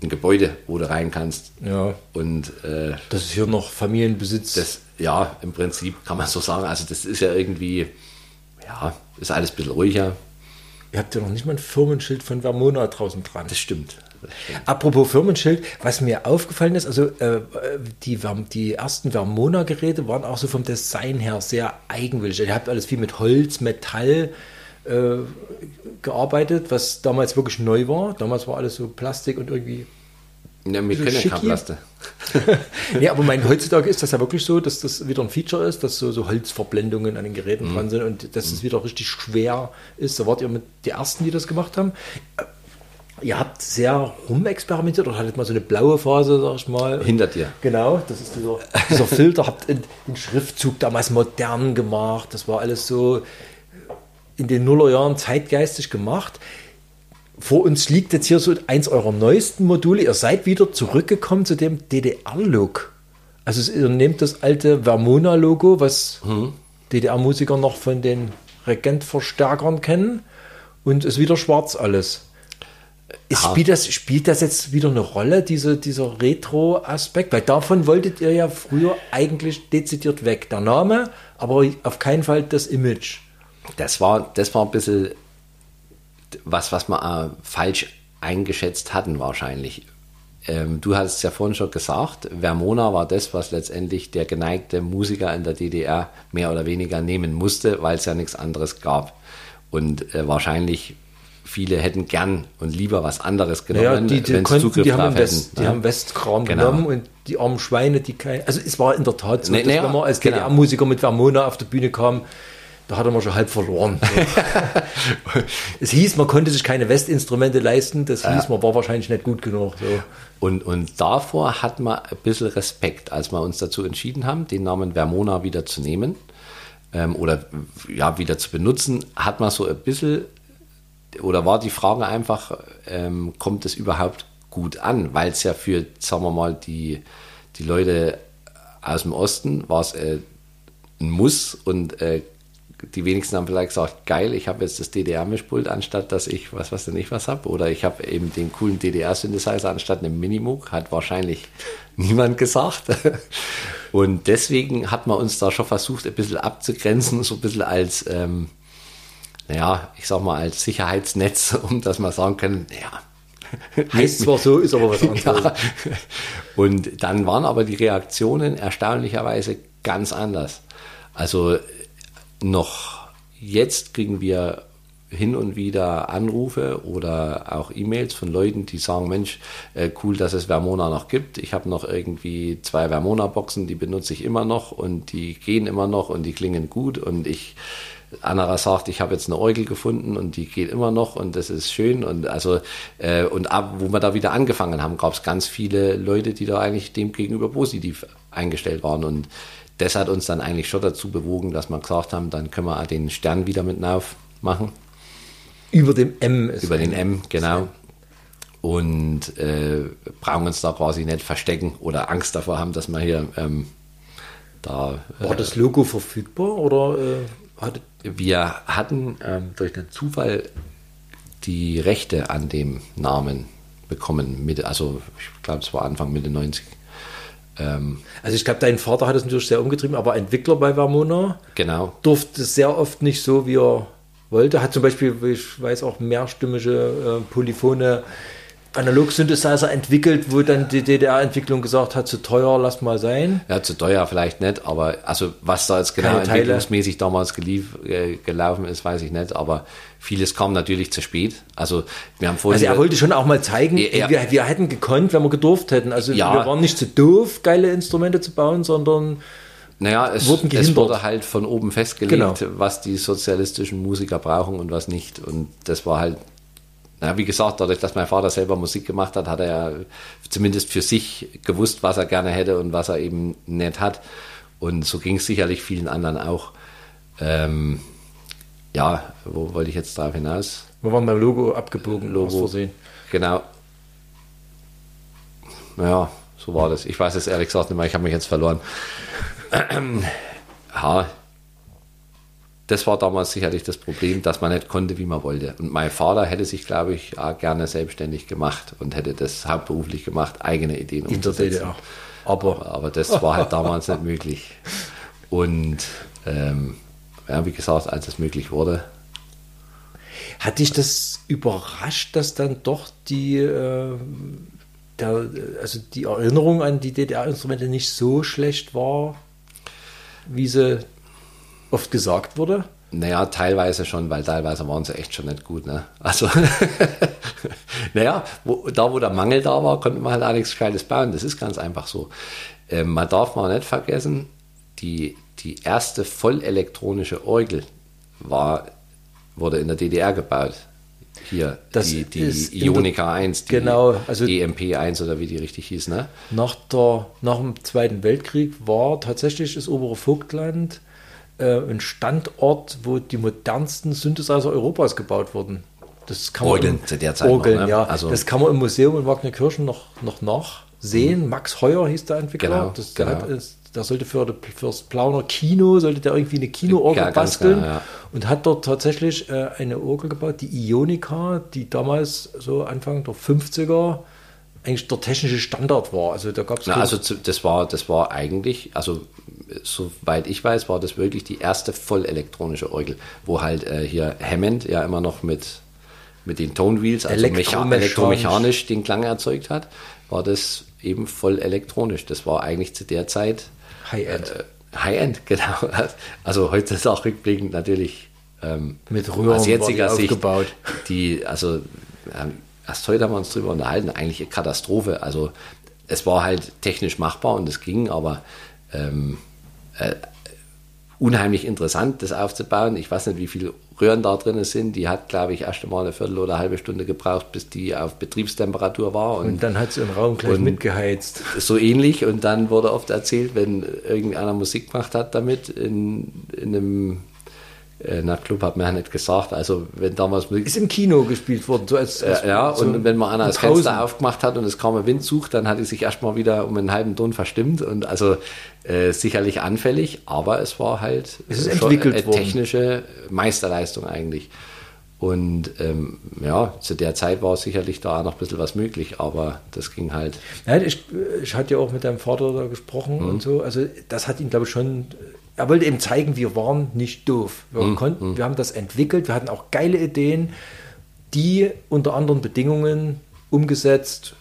ein Gebäude, wo du rein kannst. Ja. Und äh, Das ist hier noch Familienbesitz. das, ja, im Prinzip kann man so sagen. Also das ist ja irgendwie, ja, ist alles ein bisschen ruhiger. Ihr habt ja noch nicht mal ein Firmenschild von Vermona draußen dran. Das stimmt. Das stimmt. Apropos Firmenschild, was mir aufgefallen ist, also äh, die, die ersten Vermona-Geräte waren auch so vom Design her sehr eigenwillig. Ihr habt alles viel mit Holz, Metall äh, gearbeitet, was damals wirklich neu war. Damals war alles so Plastik und irgendwie. Ja, wir Bisschen können ja Plaste. nee, aber mein, heutzutage ist das ja wirklich so, dass das wieder ein Feature ist, dass so, so Holzverblendungen an den Geräten dran sind und dass es wieder richtig schwer ist. Da wart ihr mit die Ersten, die das gemacht haben. Äh, Ihr habt sehr rumexperimentiert oder hattet mal so eine blaue Phase, sag ich mal. Hinter dir. Genau, das ist dieser, dieser Filter. Habt den Schriftzug damals modern gemacht. Das war alles so in den Nullerjahren zeitgeistig gemacht. Vor uns liegt jetzt hier so eins eurer neuesten Module. Ihr seid wieder zurückgekommen zu dem DDR-Look. Also es- ihr nehmt das alte Vermona-Logo, was DDR-Musiker noch von den Regent-Verstärkern kennen, und ist wieder schwarz alles. Ist, spielt, das, spielt das jetzt wieder eine Rolle, diese, dieser Retro-Aspekt? Weil davon wolltet ihr ja früher eigentlich dezidiert weg. Der Name, aber auf keinen Fall das Image. Das war, das war ein bisschen was, was wir falsch eingeschätzt hatten wahrscheinlich. Ähm, du hast es ja vorhin schon gesagt, Vermona war das, was letztendlich der geneigte Musiker in der DDR mehr oder weniger nehmen musste, weil es ja nichts anderes gab. Und äh, wahrscheinlich viele hätten gern und lieber was anderes genommen, die, die, wenn sie konnten, Zugriff die, haben, West, hätten. die ne? haben Westkram Genau. genommen und die armen Schweine, die kein. Also es war in der Tat so, Nee, dass wenn man als genau. DDR-Musiker mit Vermona auf die Bühne kam, da hatte man schon halb verloren. So. es hieß, man konnte sich keine Westinstrumente leisten, das hieß, man war wahrscheinlich nicht gut genug. So. Und, und davor hat man ein bisschen Respekt, als wir uns dazu entschieden haben, den Namen Vermona wieder zu nehmen ähm, oder ja, wieder zu benutzen, hat man so ein bisschen, oder war die Frage einfach, ähm, kommt es überhaupt gut an? Weil es ja für, sagen wir mal, die, die Leute aus dem Osten war es äh, ein Muss und äh, die wenigsten haben vielleicht gesagt, geil, ich habe jetzt das DDR-Mischpult, anstatt dass ich was was denn ich was habe. Oder ich habe eben den coolen DDR-Synthesizer anstatt einem Minimoog, hat wahrscheinlich niemand gesagt. Und deswegen hat man uns da schon versucht, ein bisschen abzugrenzen, so ein bisschen als, ähm, naja, ich sag mal, als Sicherheitsnetz, um dass wir sagen können, ja, Heißt zwar so, ist aber was anderes. ja. Und dann waren aber die Reaktionen erstaunlicherweise ganz anders. Also noch jetzt kriegen wir hin und wieder Anrufe oder auch E-Mails von Leuten, die sagen, Mensch, äh, cool, dass es Vermona noch gibt. Ich habe noch irgendwie zwei Vermona-Boxen, die benutze ich immer noch und die gehen immer noch und die klingen gut. Und ich anderer sagt, ich habe jetzt eine Orgel gefunden und die geht immer noch und das ist schön. Und also äh, und ab, wo wir da wieder angefangen haben, gab es ganz viele Leute, die da eigentlich dem gegenüber positiv eingestellt waren. Und das hat uns dann eigentlich schon dazu bewogen, dass wir gesagt haben, dann können wir auch den Stern wieder mit drauf machen Über dem M ist über den M, genau. Und äh, brauchen uns da quasi nicht verstecken oder Angst davor haben, dass wir hier ähm, da. War das Logo verfügbar oder äh, hattet Wir hatten ähm, durch den Zufall die Rechte an dem Namen bekommen. Mitte, also ich glaube, es war Anfang Mitte 90. Ähm, Also ich glaube, dein Vater hat es natürlich sehr umgetrieben, aber Entwickler bei Vermona genau. durfte es sehr oft nicht so, wie er wollte. Hat zum Beispiel, ich weiß, auch mehrstimmige, äh, polyphone Analog-Synthesizer entwickelt, wo dann die DDR-Entwicklung gesagt hat, zu teuer, lass mal sein. Ja, zu teuer vielleicht nicht, aber also was da jetzt genau entwicklungsmäßig damals gelief, äh, gelaufen ist, weiß ich nicht, aber vieles kam natürlich zu spät. Also wir haben vorhin Also er wollte schon auch mal zeigen, ja. Wir, wir hätten gekonnt, wenn wir gedurft hätten. Also Ja. wir waren nicht zu doof, geile Instrumente zu bauen, sondern Naja, es, es wurde halt von oben festgelegt, Genau. was die sozialistischen Musiker brauchen und was nicht. Und das war halt, na, wie gesagt, dadurch, dass mein Vater selber Musik gemacht hat, hat er ja zumindest für sich gewusst, was er gerne hätte und was er eben nicht hat. Und so ging es sicherlich vielen anderen auch. Ähm, ja, wo wollte ich jetzt darauf hinaus? wir waren beim Logo abgebogen, Logo. aus Versehen. Genau. Ja, so war das. Ich weiß es ehrlich gesagt nicht mehr, ich habe mich jetzt verloren. ja, das war damals sicherlich das Problem, dass man nicht konnte, wie man wollte. Und mein Vater hätte sich, glaube ich, auch gerne selbstständig gemacht und hätte das hauptberuflich gemacht, eigene Ideen In der umzusetzen. DDR. Aber, aber das war halt damals nicht möglich. Und ähm, ja, wie gesagt, als es möglich wurde, Hat dich das überrascht, dass dann doch die, äh, der, also die Erinnerung an die DDR-Instrumente nicht so schlecht war, wie sie oft gesagt wurde? Naja, teilweise schon, weil teilweise waren sie echt schon nicht gut. Ne? Also, naja, wo, da wo der Mangel da war, konnte man halt auch nichts Gescheites bauen. Das ist ganz einfach so. Ähm, man darf mal nicht vergessen, die, die erste vollelektronische Orgel war, wurde in der DDR gebaut. Hier, Das die, die ist Ionica 1, die Genau, also- EMP 1 oder wie die richtig hieß. Ne? Nach, der, nach dem Zweiten Weltkrieg war tatsächlich das obere Vogtland äh, ein Standort, wo die modernsten Synthesizer Europas gebaut wurden. Das kann man Orgeln im- zu der Zeit noch, Orgeln, ne? ja. Also- das kann man im Museum in Wagnerkirchen noch, noch nachsehen. Max Heuer hieß der Entwickler. Genau, das, genau. hat, es- der sollte für fürs Plauner Kino, sollte der irgendwie eine Kinoorgel Ja, basteln klar, ja. und hat dort tatsächlich äh, eine Orgel gebaut, die Ionica, die damals so Anfang der 50er eigentlich der technische Standard war. Also da gab es also das war, das war eigentlich, also soweit ich weiß, war das wirklich die erste vollelektronische Orgel, wo halt äh, hier Hammond ja immer noch mit, mit den Tone Wheels, also mecha Elektromechanisch. elektromechanisch den Klang erzeugt hat, war das eben voll elektronisch. Das war eigentlich zu der Zeit High-End. äh, High-End, genau. Also heute ist auch rückblickend natürlich ähm, Mit Röhren aus die jetziger Sicht aufgebaut. die, also ähm, erst heute haben wir uns drüber unterhalten, eigentlich eine Katastrophe. Also es war halt technisch machbar und es ging, aber ähm, äh, unheimlich interessant, das aufzubauen. Ich weiß nicht, wie viele Röhren da drin sind. Die hat, glaube ich, erst einmal eine Viertel oder eine halbe Stunde gebraucht, bis die auf Betriebstemperatur war. Und, Und dann hat sie im Raum gleich mitgeheizt. so ähnlich. Und dann wurde oft erzählt, wenn irgendeiner Musik gemacht hat damit in, in einem äh, Nachtclub, hat man ja nicht gesagt. Also wenn damals Musik Ist im Kino gespielt worden. So als, als ja, so und wenn man einer das. Fenster aufgemacht hat und es kam ein Windzug, dann hat die sich erstmal wieder um einen halben Ton verstimmt und also äh, sicherlich anfällig, aber es war halt Es ist äh, schon entwickelt eine worden. technische Meisterleistung eigentlich. Und ähm, ja, zu der Zeit war sicherlich da noch ein bisschen was möglich, aber das ging halt. Ja, ich, ich hatte ja auch mit deinem Vater da gesprochen Mhm. und so. Also das hat ihn, glaube ich, schon. Er wollte eben zeigen, wir waren nicht doof. Wir Mhm. konnten, wir haben das entwickelt, wir hatten auch geile Ideen, die unter anderen Bedingungen umgesetzt.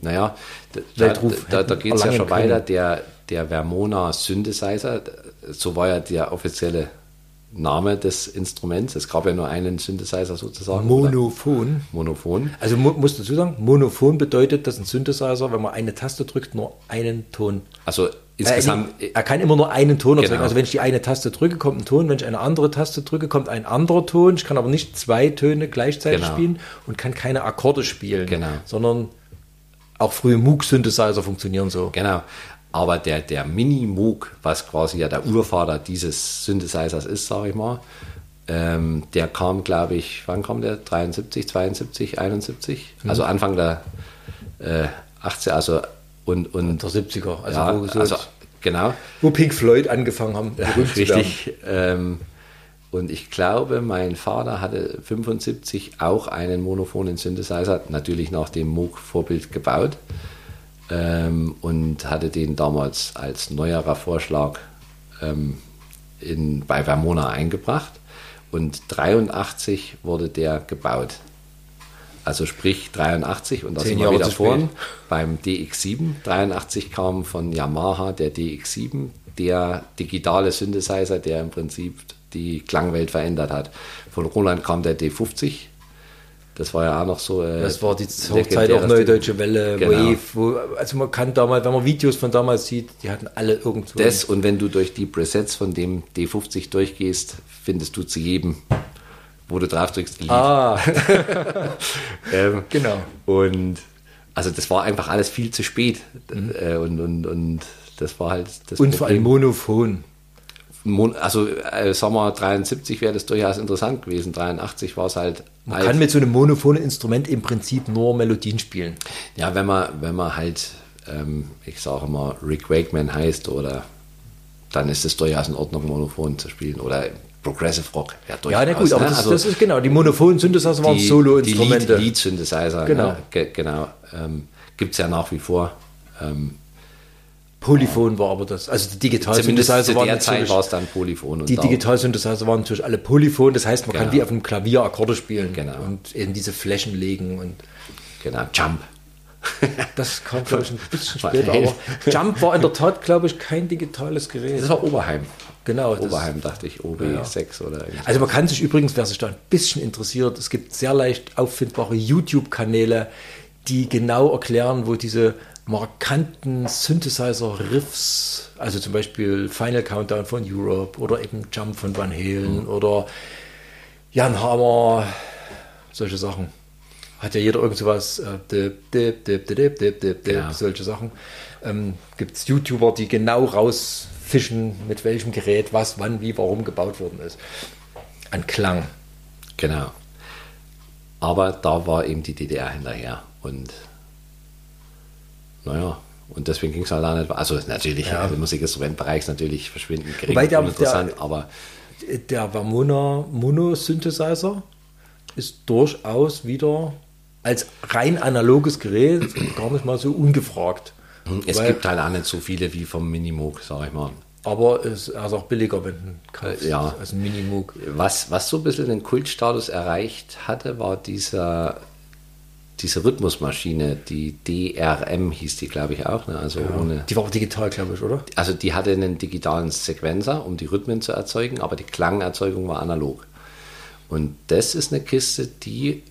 Naja, da, da, da geht es ja schon weiter. Der, der Vermona Synthesizer, so war ja der offizielle Name des Instruments. Es gab ja nur einen Synthesizer sozusagen. oder? Monophon. Monophon. Also mu muss dazu sagen, Monophon bedeutet, dass ein Synthesizer, wenn man eine Taste drückt, nur einen Ton Also insgesamt, Er, er kann immer nur einen Ton erzeugen. Genau. Also wenn ich die eine Taste drücke, kommt ein Ton. Wenn ich eine andere Taste drücke, kommt ein anderer Ton. Ich kann aber nicht zwei Töne gleichzeitig Genau. spielen und kann keine Akkorde spielen. Genau. Sondern auch frühe Moog-Synthesizer funktionieren so. genau. Aber der, der Mini-Moog, was quasi ja der Urvater dieses Synthesizers ist, sage ich mal, ähm, der kam, glaube ich, wann kam der? 73, 72, 71? Mhm. Also Anfang der äh, 80er, also und, und Der 70er. Also, ja, wo, so, also genau. wo Pink Floyd angefangen haben, werden. Richtig. Ähm, und ich glaube, mein Vater hatte 75 auch einen monophonen Synthesizer, natürlich nach dem Moog-Vorbild gebaut ähm, und hatte den damals als neuerer Vorschlag ähm, in, bei Vermona eingebracht. Und 83 wurde der gebaut. Also sprich 83 und da sind wir wieder vorn beim DX7. 83 kam von Yamaha der DX7, der digitale Synthesizer, der im Prinzip die Klangwelt verändert hat. Von Roland kam der D50. Das war ja auch noch so. Äh, Das war die Hochzeit auch Neue. Deutsche Welle, Genau. Wave. Wo, also man kann damals, wenn man Videos von damals sieht, die hatten alle irgendwo. Das und wenn du durch die Presets von dem D50 durchgehst, findest du zu jedem, wo du drauf drückst, Lied. ah, Ähm, genau. Und also das war einfach alles viel zu spät. Äh, und, und, und das war halt das Und vor allem. Monophon. Mon- Also, äh, sagen wir, 73 wäre das durchaus interessant gewesen. 83 war es halt. Man alt. kann mit so einem monophonen Instrument im Prinzip nur Melodien spielen. Ja, wenn man, wenn man halt, ähm, ich sage immer, Rick Wakeman heißt oder dann ist es durchaus in Ordnung, Monophon zu spielen oder Progressive Rock. Ja, Ja, na durchaus, gut, aber ne? das, Also das ist genau, die monophonen Synthesizer waren die, die Solo-Instrumente. Lead. Genau. Ge genau. Ähm, Gibt es ja nach wie vor. Ähm, Polyphon war aber das. Also die Digital-Synthesizer waren der Zeit war es dann Polyphon. Und die Digital-Synthesizer waren natürlich alle Polyphon. Das heißt, man kann Genau. wie auf einem Klavier Akkorde spielen Genau. und eben diese Flächen legen und Genau, Jump. Das kam, glaube ich, ein bisschen später. Aber Jump war in der Tat, glaube ich, kein digitales Gerät. Das war Oberheim. Genau. Oberheim, dachte ich, OB6 oder irgendwie. Also man kann sich übrigens, wer sich da ein bisschen interessiert, es gibt sehr leicht auffindbare YouTube-Kanäle, die genau erklären, wo diese markanten Synthesizer-Riffs, also zum Beispiel Final Countdown von Europe oder eben Jump von Van Halen oder Jan Hammer, solche Sachen hat ja jeder irgend sowas, äh, dip, dip, dip, dip, dip, dip, dip, ja. Genau. solche Sachen. Ähm, Gibt es YouTuber, die genau rausfischen, mit welchem Gerät, was, wann, wie, warum gebaut worden ist. An Klang. Genau. Aber da war eben die DDR hinterher und naja, und deswegen ging es halt auch nicht. Also natürlich, ja. also Musikinstrumentbereich ist natürlich verschwindend gering Weil der, interessant, der, aber. Der Vamona Mono-Synthesizer ist durchaus wieder als rein analoges Gerät gar nicht mal so ungefragt. es Weil- gibt halt auch nicht so viele wie vom Minimoog, sag ich mal. Aber es ist auch billiger, wenn du kaufst, ja. als ein Minimoog. Was, was so ein bisschen den Kultstatus erreicht hatte, war dieser, diese Rhythmusmaschine, die DRM hieß die, glaube ich, auch. Ne? Also ohne. Die war auch digital, glaube ich, oder? Also die hatte einen digitalen Sequenzer, um die Rhythmen zu erzeugen, aber die Klangerzeugung war analog. Und das ist eine Kiste, die,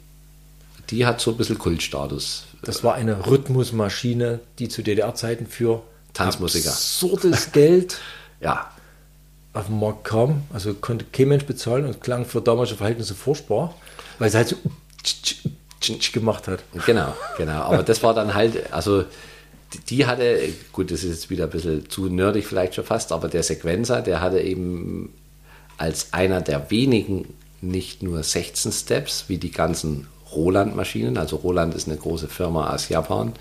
die hat so ein bisschen Kultstatus. Das war eine Rhythmusmaschine, die zu DDR-Zeiten für Tanzmusiker. absurdes Geld Ja, auf den Markt kam. Also konnte kein Mensch bezahlen und klang für damalige Verhältnisse furchtbar, weil sie halt so gemacht hat. genau, genau. Aber das war dann halt, also die, hatte, gut, das ist jetzt wieder ein bisschen zu nerdig vielleicht schon fast, aber der Sequenzer, der hatte eben als einer der wenigen nicht nur 16 Steps, wie die ganzen Roland-Maschinen. Also Roland ist eine große Firma aus Japan,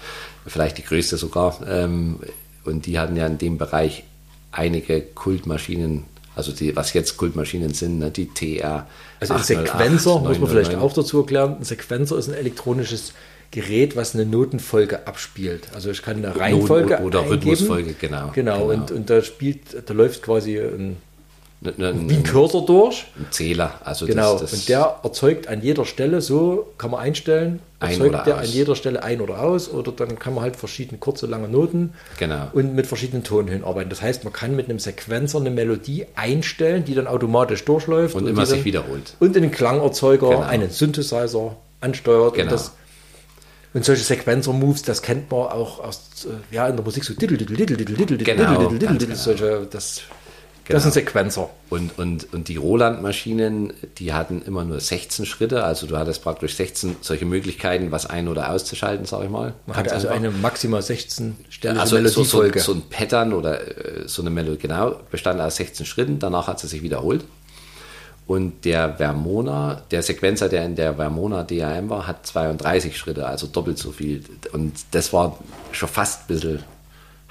vielleicht die größte sogar. Ähm, und die hatten ja in dem Bereich einige Kultmaschinen, also die, was jetzt Kultmaschinen sind, ne, die TR. Also ein 808, Sequenzer, muss man vielleicht 909. auch dazu erklären, ein Sequenzer ist ein elektronisches Gerät, was eine Notenfolge abspielt. Also ich kann eine Reihenfolge oder eingeben. Rhythmusfolge, genau, Genau, genau. Und, und da spielt, da läuft quasi ein, Ne- ne- wie ein Cursor durch. ein Zähler. Also Genau, das, das, und der erzeugt an jeder Stelle, so kann man einstellen, Ein erzeugt oder der aus. an jeder Stelle ein oder aus oder dann kann man halt verschiedene kurze, lange Noten Genau. und mit verschiedenen Tonhöhen arbeiten. Das heißt, man kann mit einem Sequenzer eine Melodie einstellen, die dann automatisch durchläuft. Und die immer sich dann- wiederholt. Und einen Klangerzeuger, Genau. einen Synthesizer ansteuert. Genau. Und, das, und solche Sequencer-Moves, das kennt man auch aus, äh, ja, in der Musik so Genau, genau. solche, das, Genau. das sind Sequenzer. Und, und, und die Roland-Maschinen, die hatten immer nur 16 Schritte. Also du hattest praktisch 16 solche Möglichkeiten, was ein- oder auszuschalten, sag ich mal. Man hat Ganz also einfach. eine maximal 16 Stelle also so, so, so ein Pattern oder äh, so eine Melodie, genau, bestand aus 16 Schritten. Danach hat sie sich wiederholt. Und der Vermona, der Sequenzer, der in der Vermona DRM war, hat 32 Schritte, also doppelt so viel. Und das war schon fast ein bisschen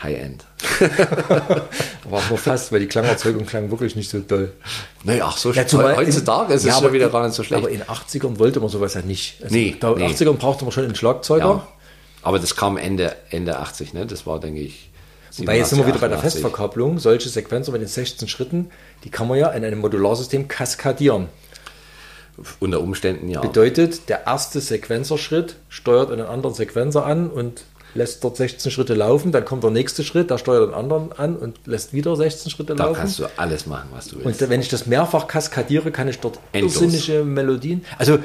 High-End. Aber auch nur fast, weil die Klangerzeugung klang wirklich nicht so doll. Naja, ach so Ja, zumal heutzutage ist es ja, schon aber wieder in- gar nicht so schlecht. Aber in den 80ern wollte man sowas ja nicht. Also Nee, da in den nee. 80ern brauchte man schon einen Schlagzeuger. Ja. Aber das kam Ende, Ende 80, ne? Das war, denke ich. Weil jetzt sind wir wieder bei der 88. Festverkabelung. Solche Sequenzer mit den 16 Schritten, die kann man ja in einem Modularsystem kaskadieren. Unter Umständen ja. Bedeutet, der erste Sequenzerschritt steuert einen anderen Sequenzer an und lässt dort 16 Schritte laufen. Dann kommt der nächste Schritt, der steuert einen anderen an und lässt wieder 16 Schritte Da laufen. kannst du alles machen, was du willst. Und wenn ich das mehrfach kaskadiere, kann ich dort Endlos. irrsinnige Melodien. Also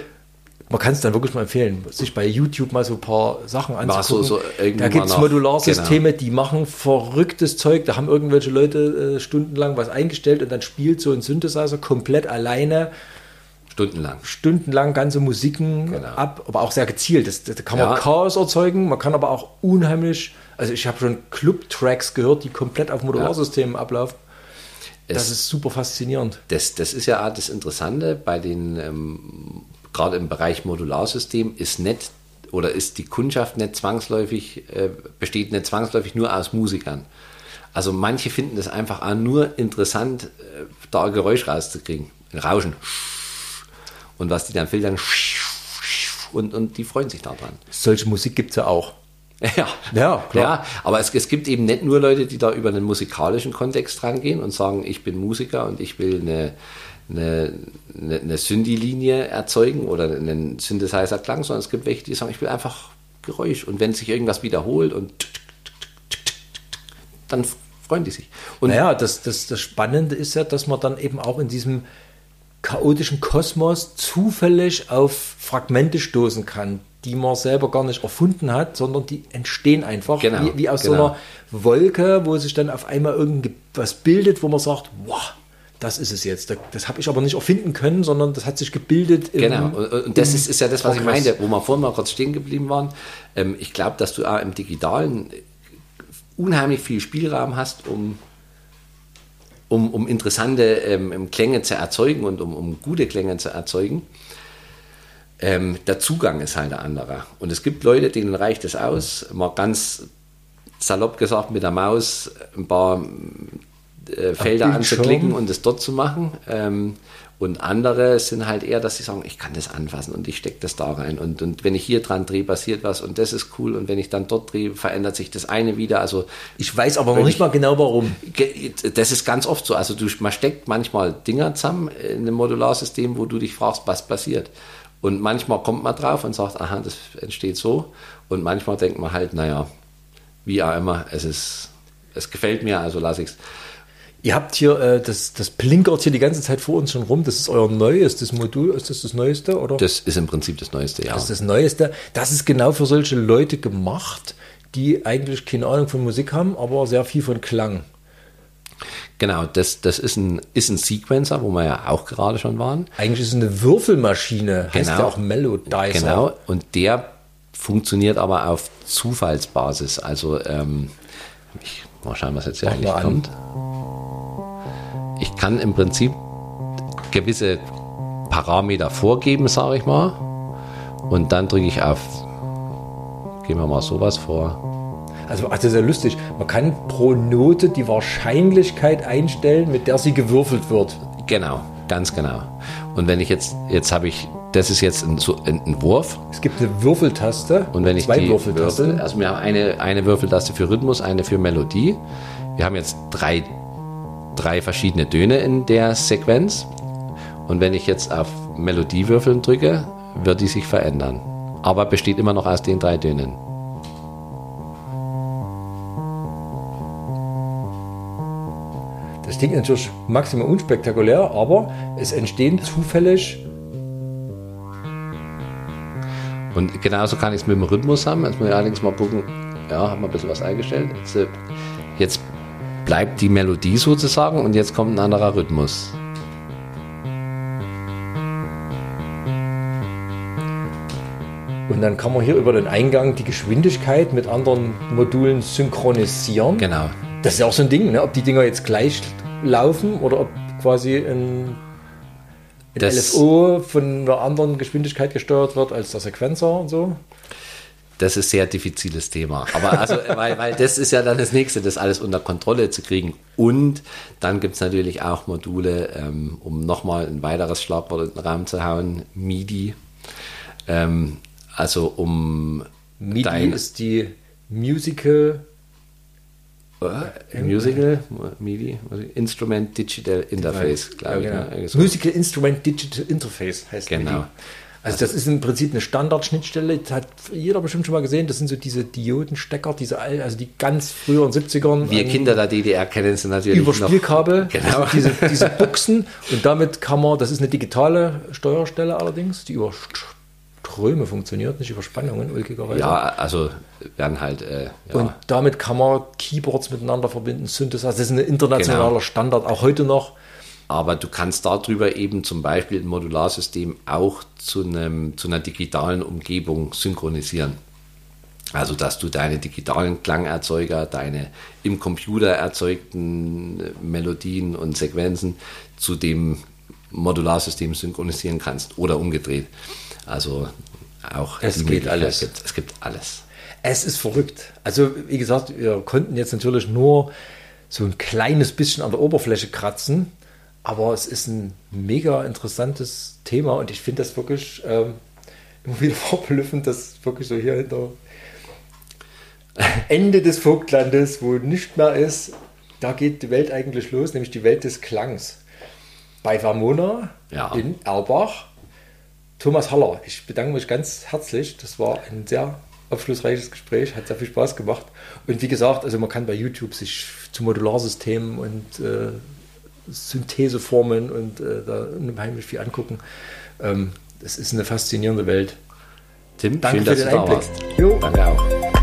man kann es dann wirklich mal empfehlen, sich bei YouTube mal so ein paar Sachen so- anzugucken. so irgendwann da gibt es Modularsysteme, die machen verrücktes Zeug. Da haben irgendwelche Leute äh, stundenlang was eingestellt und dann spielt so ein Synthesizer komplett alleine Stundenlang. stundenlang ganze Musiken Genau. ab, aber auch sehr gezielt. Das, da kann man Ja. Chaos erzeugen, man kann aber auch unheimlich, also ich habe schon Club-Tracks gehört, die komplett auf Modularsystemen ablaufen. das ist super faszinierend. Das, das ist ja auch das Interessante bei den, ähm, gerade im Bereich Modularsystem, ist nicht oder ist die Kundschaft nicht zwangsläufig, äh, besteht nicht zwangsläufig nur aus Musikern. Also manche finden es einfach nur interessant, äh, da Geräusch rauszukriegen. Ein Rauschen. Und was die dann filtern, und, und die freuen sich daran. Solche Musik gibt es ja auch. Ja, ja, klar. Ja, aber es, es gibt eben nicht nur Leute, die da über einen musikalischen Kontext rangehen und sagen, ich bin Musiker und ich will eine, eine, eine, eine Synthi-Linie erzeugen oder einen Synthesizer-Klang, sondern es gibt welche, die sagen, ich will einfach Geräusch. Und wenn sich irgendwas wiederholt und dann freuen die sich. Und naja, das, das, das Spannende ist ja, dass man dann eben auch in diesem chaotischen Kosmos zufällig auf Fragmente stoßen kann, die man selber gar nicht erfunden hat, sondern die entstehen einfach genau, wie, wie, aus genau. so einer Wolke, wo sich dann auf einmal irgendwas bildet, wo man sagt, wow, das ist es jetzt. Das habe ich aber nicht erfinden können, sondern das hat sich gebildet. genau, und das ist, ist ja das, was Progress. ich meinte, wo wir vorhin mal kurz stehen geblieben waren. Ähm, ich glaube, dass du auch im Digitalen unheimlich viel Spielraum hast, um um, um interessante ähm, Klänge zu erzeugen und um, um gute Klänge zu erzeugen. Ähm, der Zugang ist halt ein anderer. Und es gibt Leute, denen reicht es aus, mal ganz salopp gesagt mit der Maus ein paar äh, Felder anzuklicken und es dort zu machen. Ähm, und andere sind halt eher, dass sie sagen, ich kann das anfassen und ich stecke das da rein. Und, und wenn ich hier dran drehe, passiert was und das ist cool. Und wenn ich dann dort drehe, verändert sich das eine wieder. Also ich weiß aber noch nicht mal genau warum. Das ist ganz oft so. Also du, man steckt manchmal Dinger zusammen in einem Modularsystem, wo du dich fragst, was passiert. Und manchmal kommt man drauf und sagt, aha, das entsteht so. Und manchmal denkt man halt, naja, wie auch immer, es ist, es gefällt mir, also lasse ich es. Ihr habt hier, äh, das, das blinkert hier die ganze Zeit vor uns schon rum. Das ist euer neuestes Modul. Ist das das Neueste? Oder? Das ist im Prinzip das Neueste, ja. Das ist das Neueste. Das ist genau für solche Leute gemacht, die eigentlich keine Ahnung von Musik haben, aber sehr viel von Klang. Genau, das, das ist, ein, ist ein Sequencer, wo wir ja auch gerade schon waren. Eigentlich ist es eine Würfelmaschine, genau. heißt ja auch Melodizer. Genau, und der funktioniert aber auf Zufallsbasis. Also, ähm, ich mal schauen, was jetzt hier Mach eigentlich kommt. An ich kann im Prinzip gewisse Parameter vorgeben, sage ich mal. Und dann drücke ich auf, gehen wir mal sowas vor. Also, ach, das ist ja lustig. Man kann pro Note die Wahrscheinlichkeit einstellen, mit der sie gewürfelt wird. Genau, ganz genau. Und wenn ich jetzt, jetzt habe ich, das ist jetzt ein, ein, ein, Wurf. Es gibt eine Würfeltaste. Und wenn ich zwei die Würfeltasten. Würfel, also wir haben eine, eine Würfeltaste für Rhythmus, eine für Melodie. Wir haben jetzt drei drei verschiedene Töne in der Sequenz. Und wenn ich jetzt auf Melodiewürfeln drücke, wird die sich verändern. Aber besteht immer noch aus den drei Tönen. Das klingt natürlich maximal unspektakulär, aber es entstehen zufällig. Und genauso kann ich es mit dem Rhythmus haben. Jetzt muss ich allerdings mal gucken, ja, haben wir ein bisschen was eingestellt. Jetzt, äh, jetzt bleibt die Melodie sozusagen und jetzt kommt ein anderer Rhythmus. Und dann kann man hier über den Eingang die Geschwindigkeit mit anderen Modulen synchronisieren. Genau. Das ist ja auch so ein Ding, ne? ob die Dinger jetzt gleich laufen oder ob quasi ein, ein LFO von einer anderen Geschwindigkeit gesteuert wird als der Sequenzer und so das ist ein sehr diffiziles Thema. Aber also, weil, weil das ist ja dann das nächste, das alles unter Kontrolle zu kriegen. Und dann gibt es natürlich auch Module, ähm, um nochmal ein weiteres Schlagwort in den Raum zu hauen, MIDI. Ähm, also um MIDI dein, ist die Musical äh, Musical, MIDI, Instrument Digital Interface, glaube ja, genau. ich. Ne? Musical Instrument Digital Interface heißt Genau. MIDI. Also das ist im Prinzip eine Standardschnittstelle, das hat jeder bestimmt schon mal gesehen, das sind so diese Diodenstecker, diese also die ganz früheren 70ern. Wir Kinder der DDR kennen sie natürlich Über Spielkabel, genau. also diese, diese Buchsen und damit kann man, das ist eine digitale Steuerstelle allerdings, die über Ströme funktioniert, nicht über Spannungen, ulkigerweise. Ja, also werden halt. Äh, ja. Und damit kann man Keyboards miteinander verbinden, Synthesizer. Das ist ein internationaler genau. Standard, auch heute noch. Aber du kannst darüber eben zum Beispiel ein Modularsystem auch zu, einem, zu einer digitalen Umgebung synchronisieren. Also, dass du deine digitalen Klangerzeuger, deine im Computer erzeugten Melodien und Sequenzen zu dem Modularsystem synchronisieren kannst oder umgedreht. Also auch Es geht alles. Gibt, es gibt alles. Es ist verrückt. Also, wie gesagt, wir konnten jetzt natürlich nur so ein kleines bisschen an der Oberfläche kratzen, aber es ist ein mega interessantes Thema und ich finde das wirklich ähm, immer wieder verblüffend, dass wirklich so hier hinter Ende des Vogtlandes, wo nicht mehr ist, da geht die Welt eigentlich los, nämlich die Welt des Klangs. Bei Vermona Ja. in Erbach. Thomas Haller, ich bedanke mich ganz herzlich. Das war ein sehr aufschlussreiches Gespräch, hat sehr viel Spaß gemacht. Und wie gesagt, also man kann bei YouTube sich zu Modularsystemen und äh, Syntheseformen und äh, da unheimlich viel angucken. Ähm, das ist eine faszinierende Welt. Tim, Danke schön, für dass den du da Einblick. warst. Jo. Danke auch.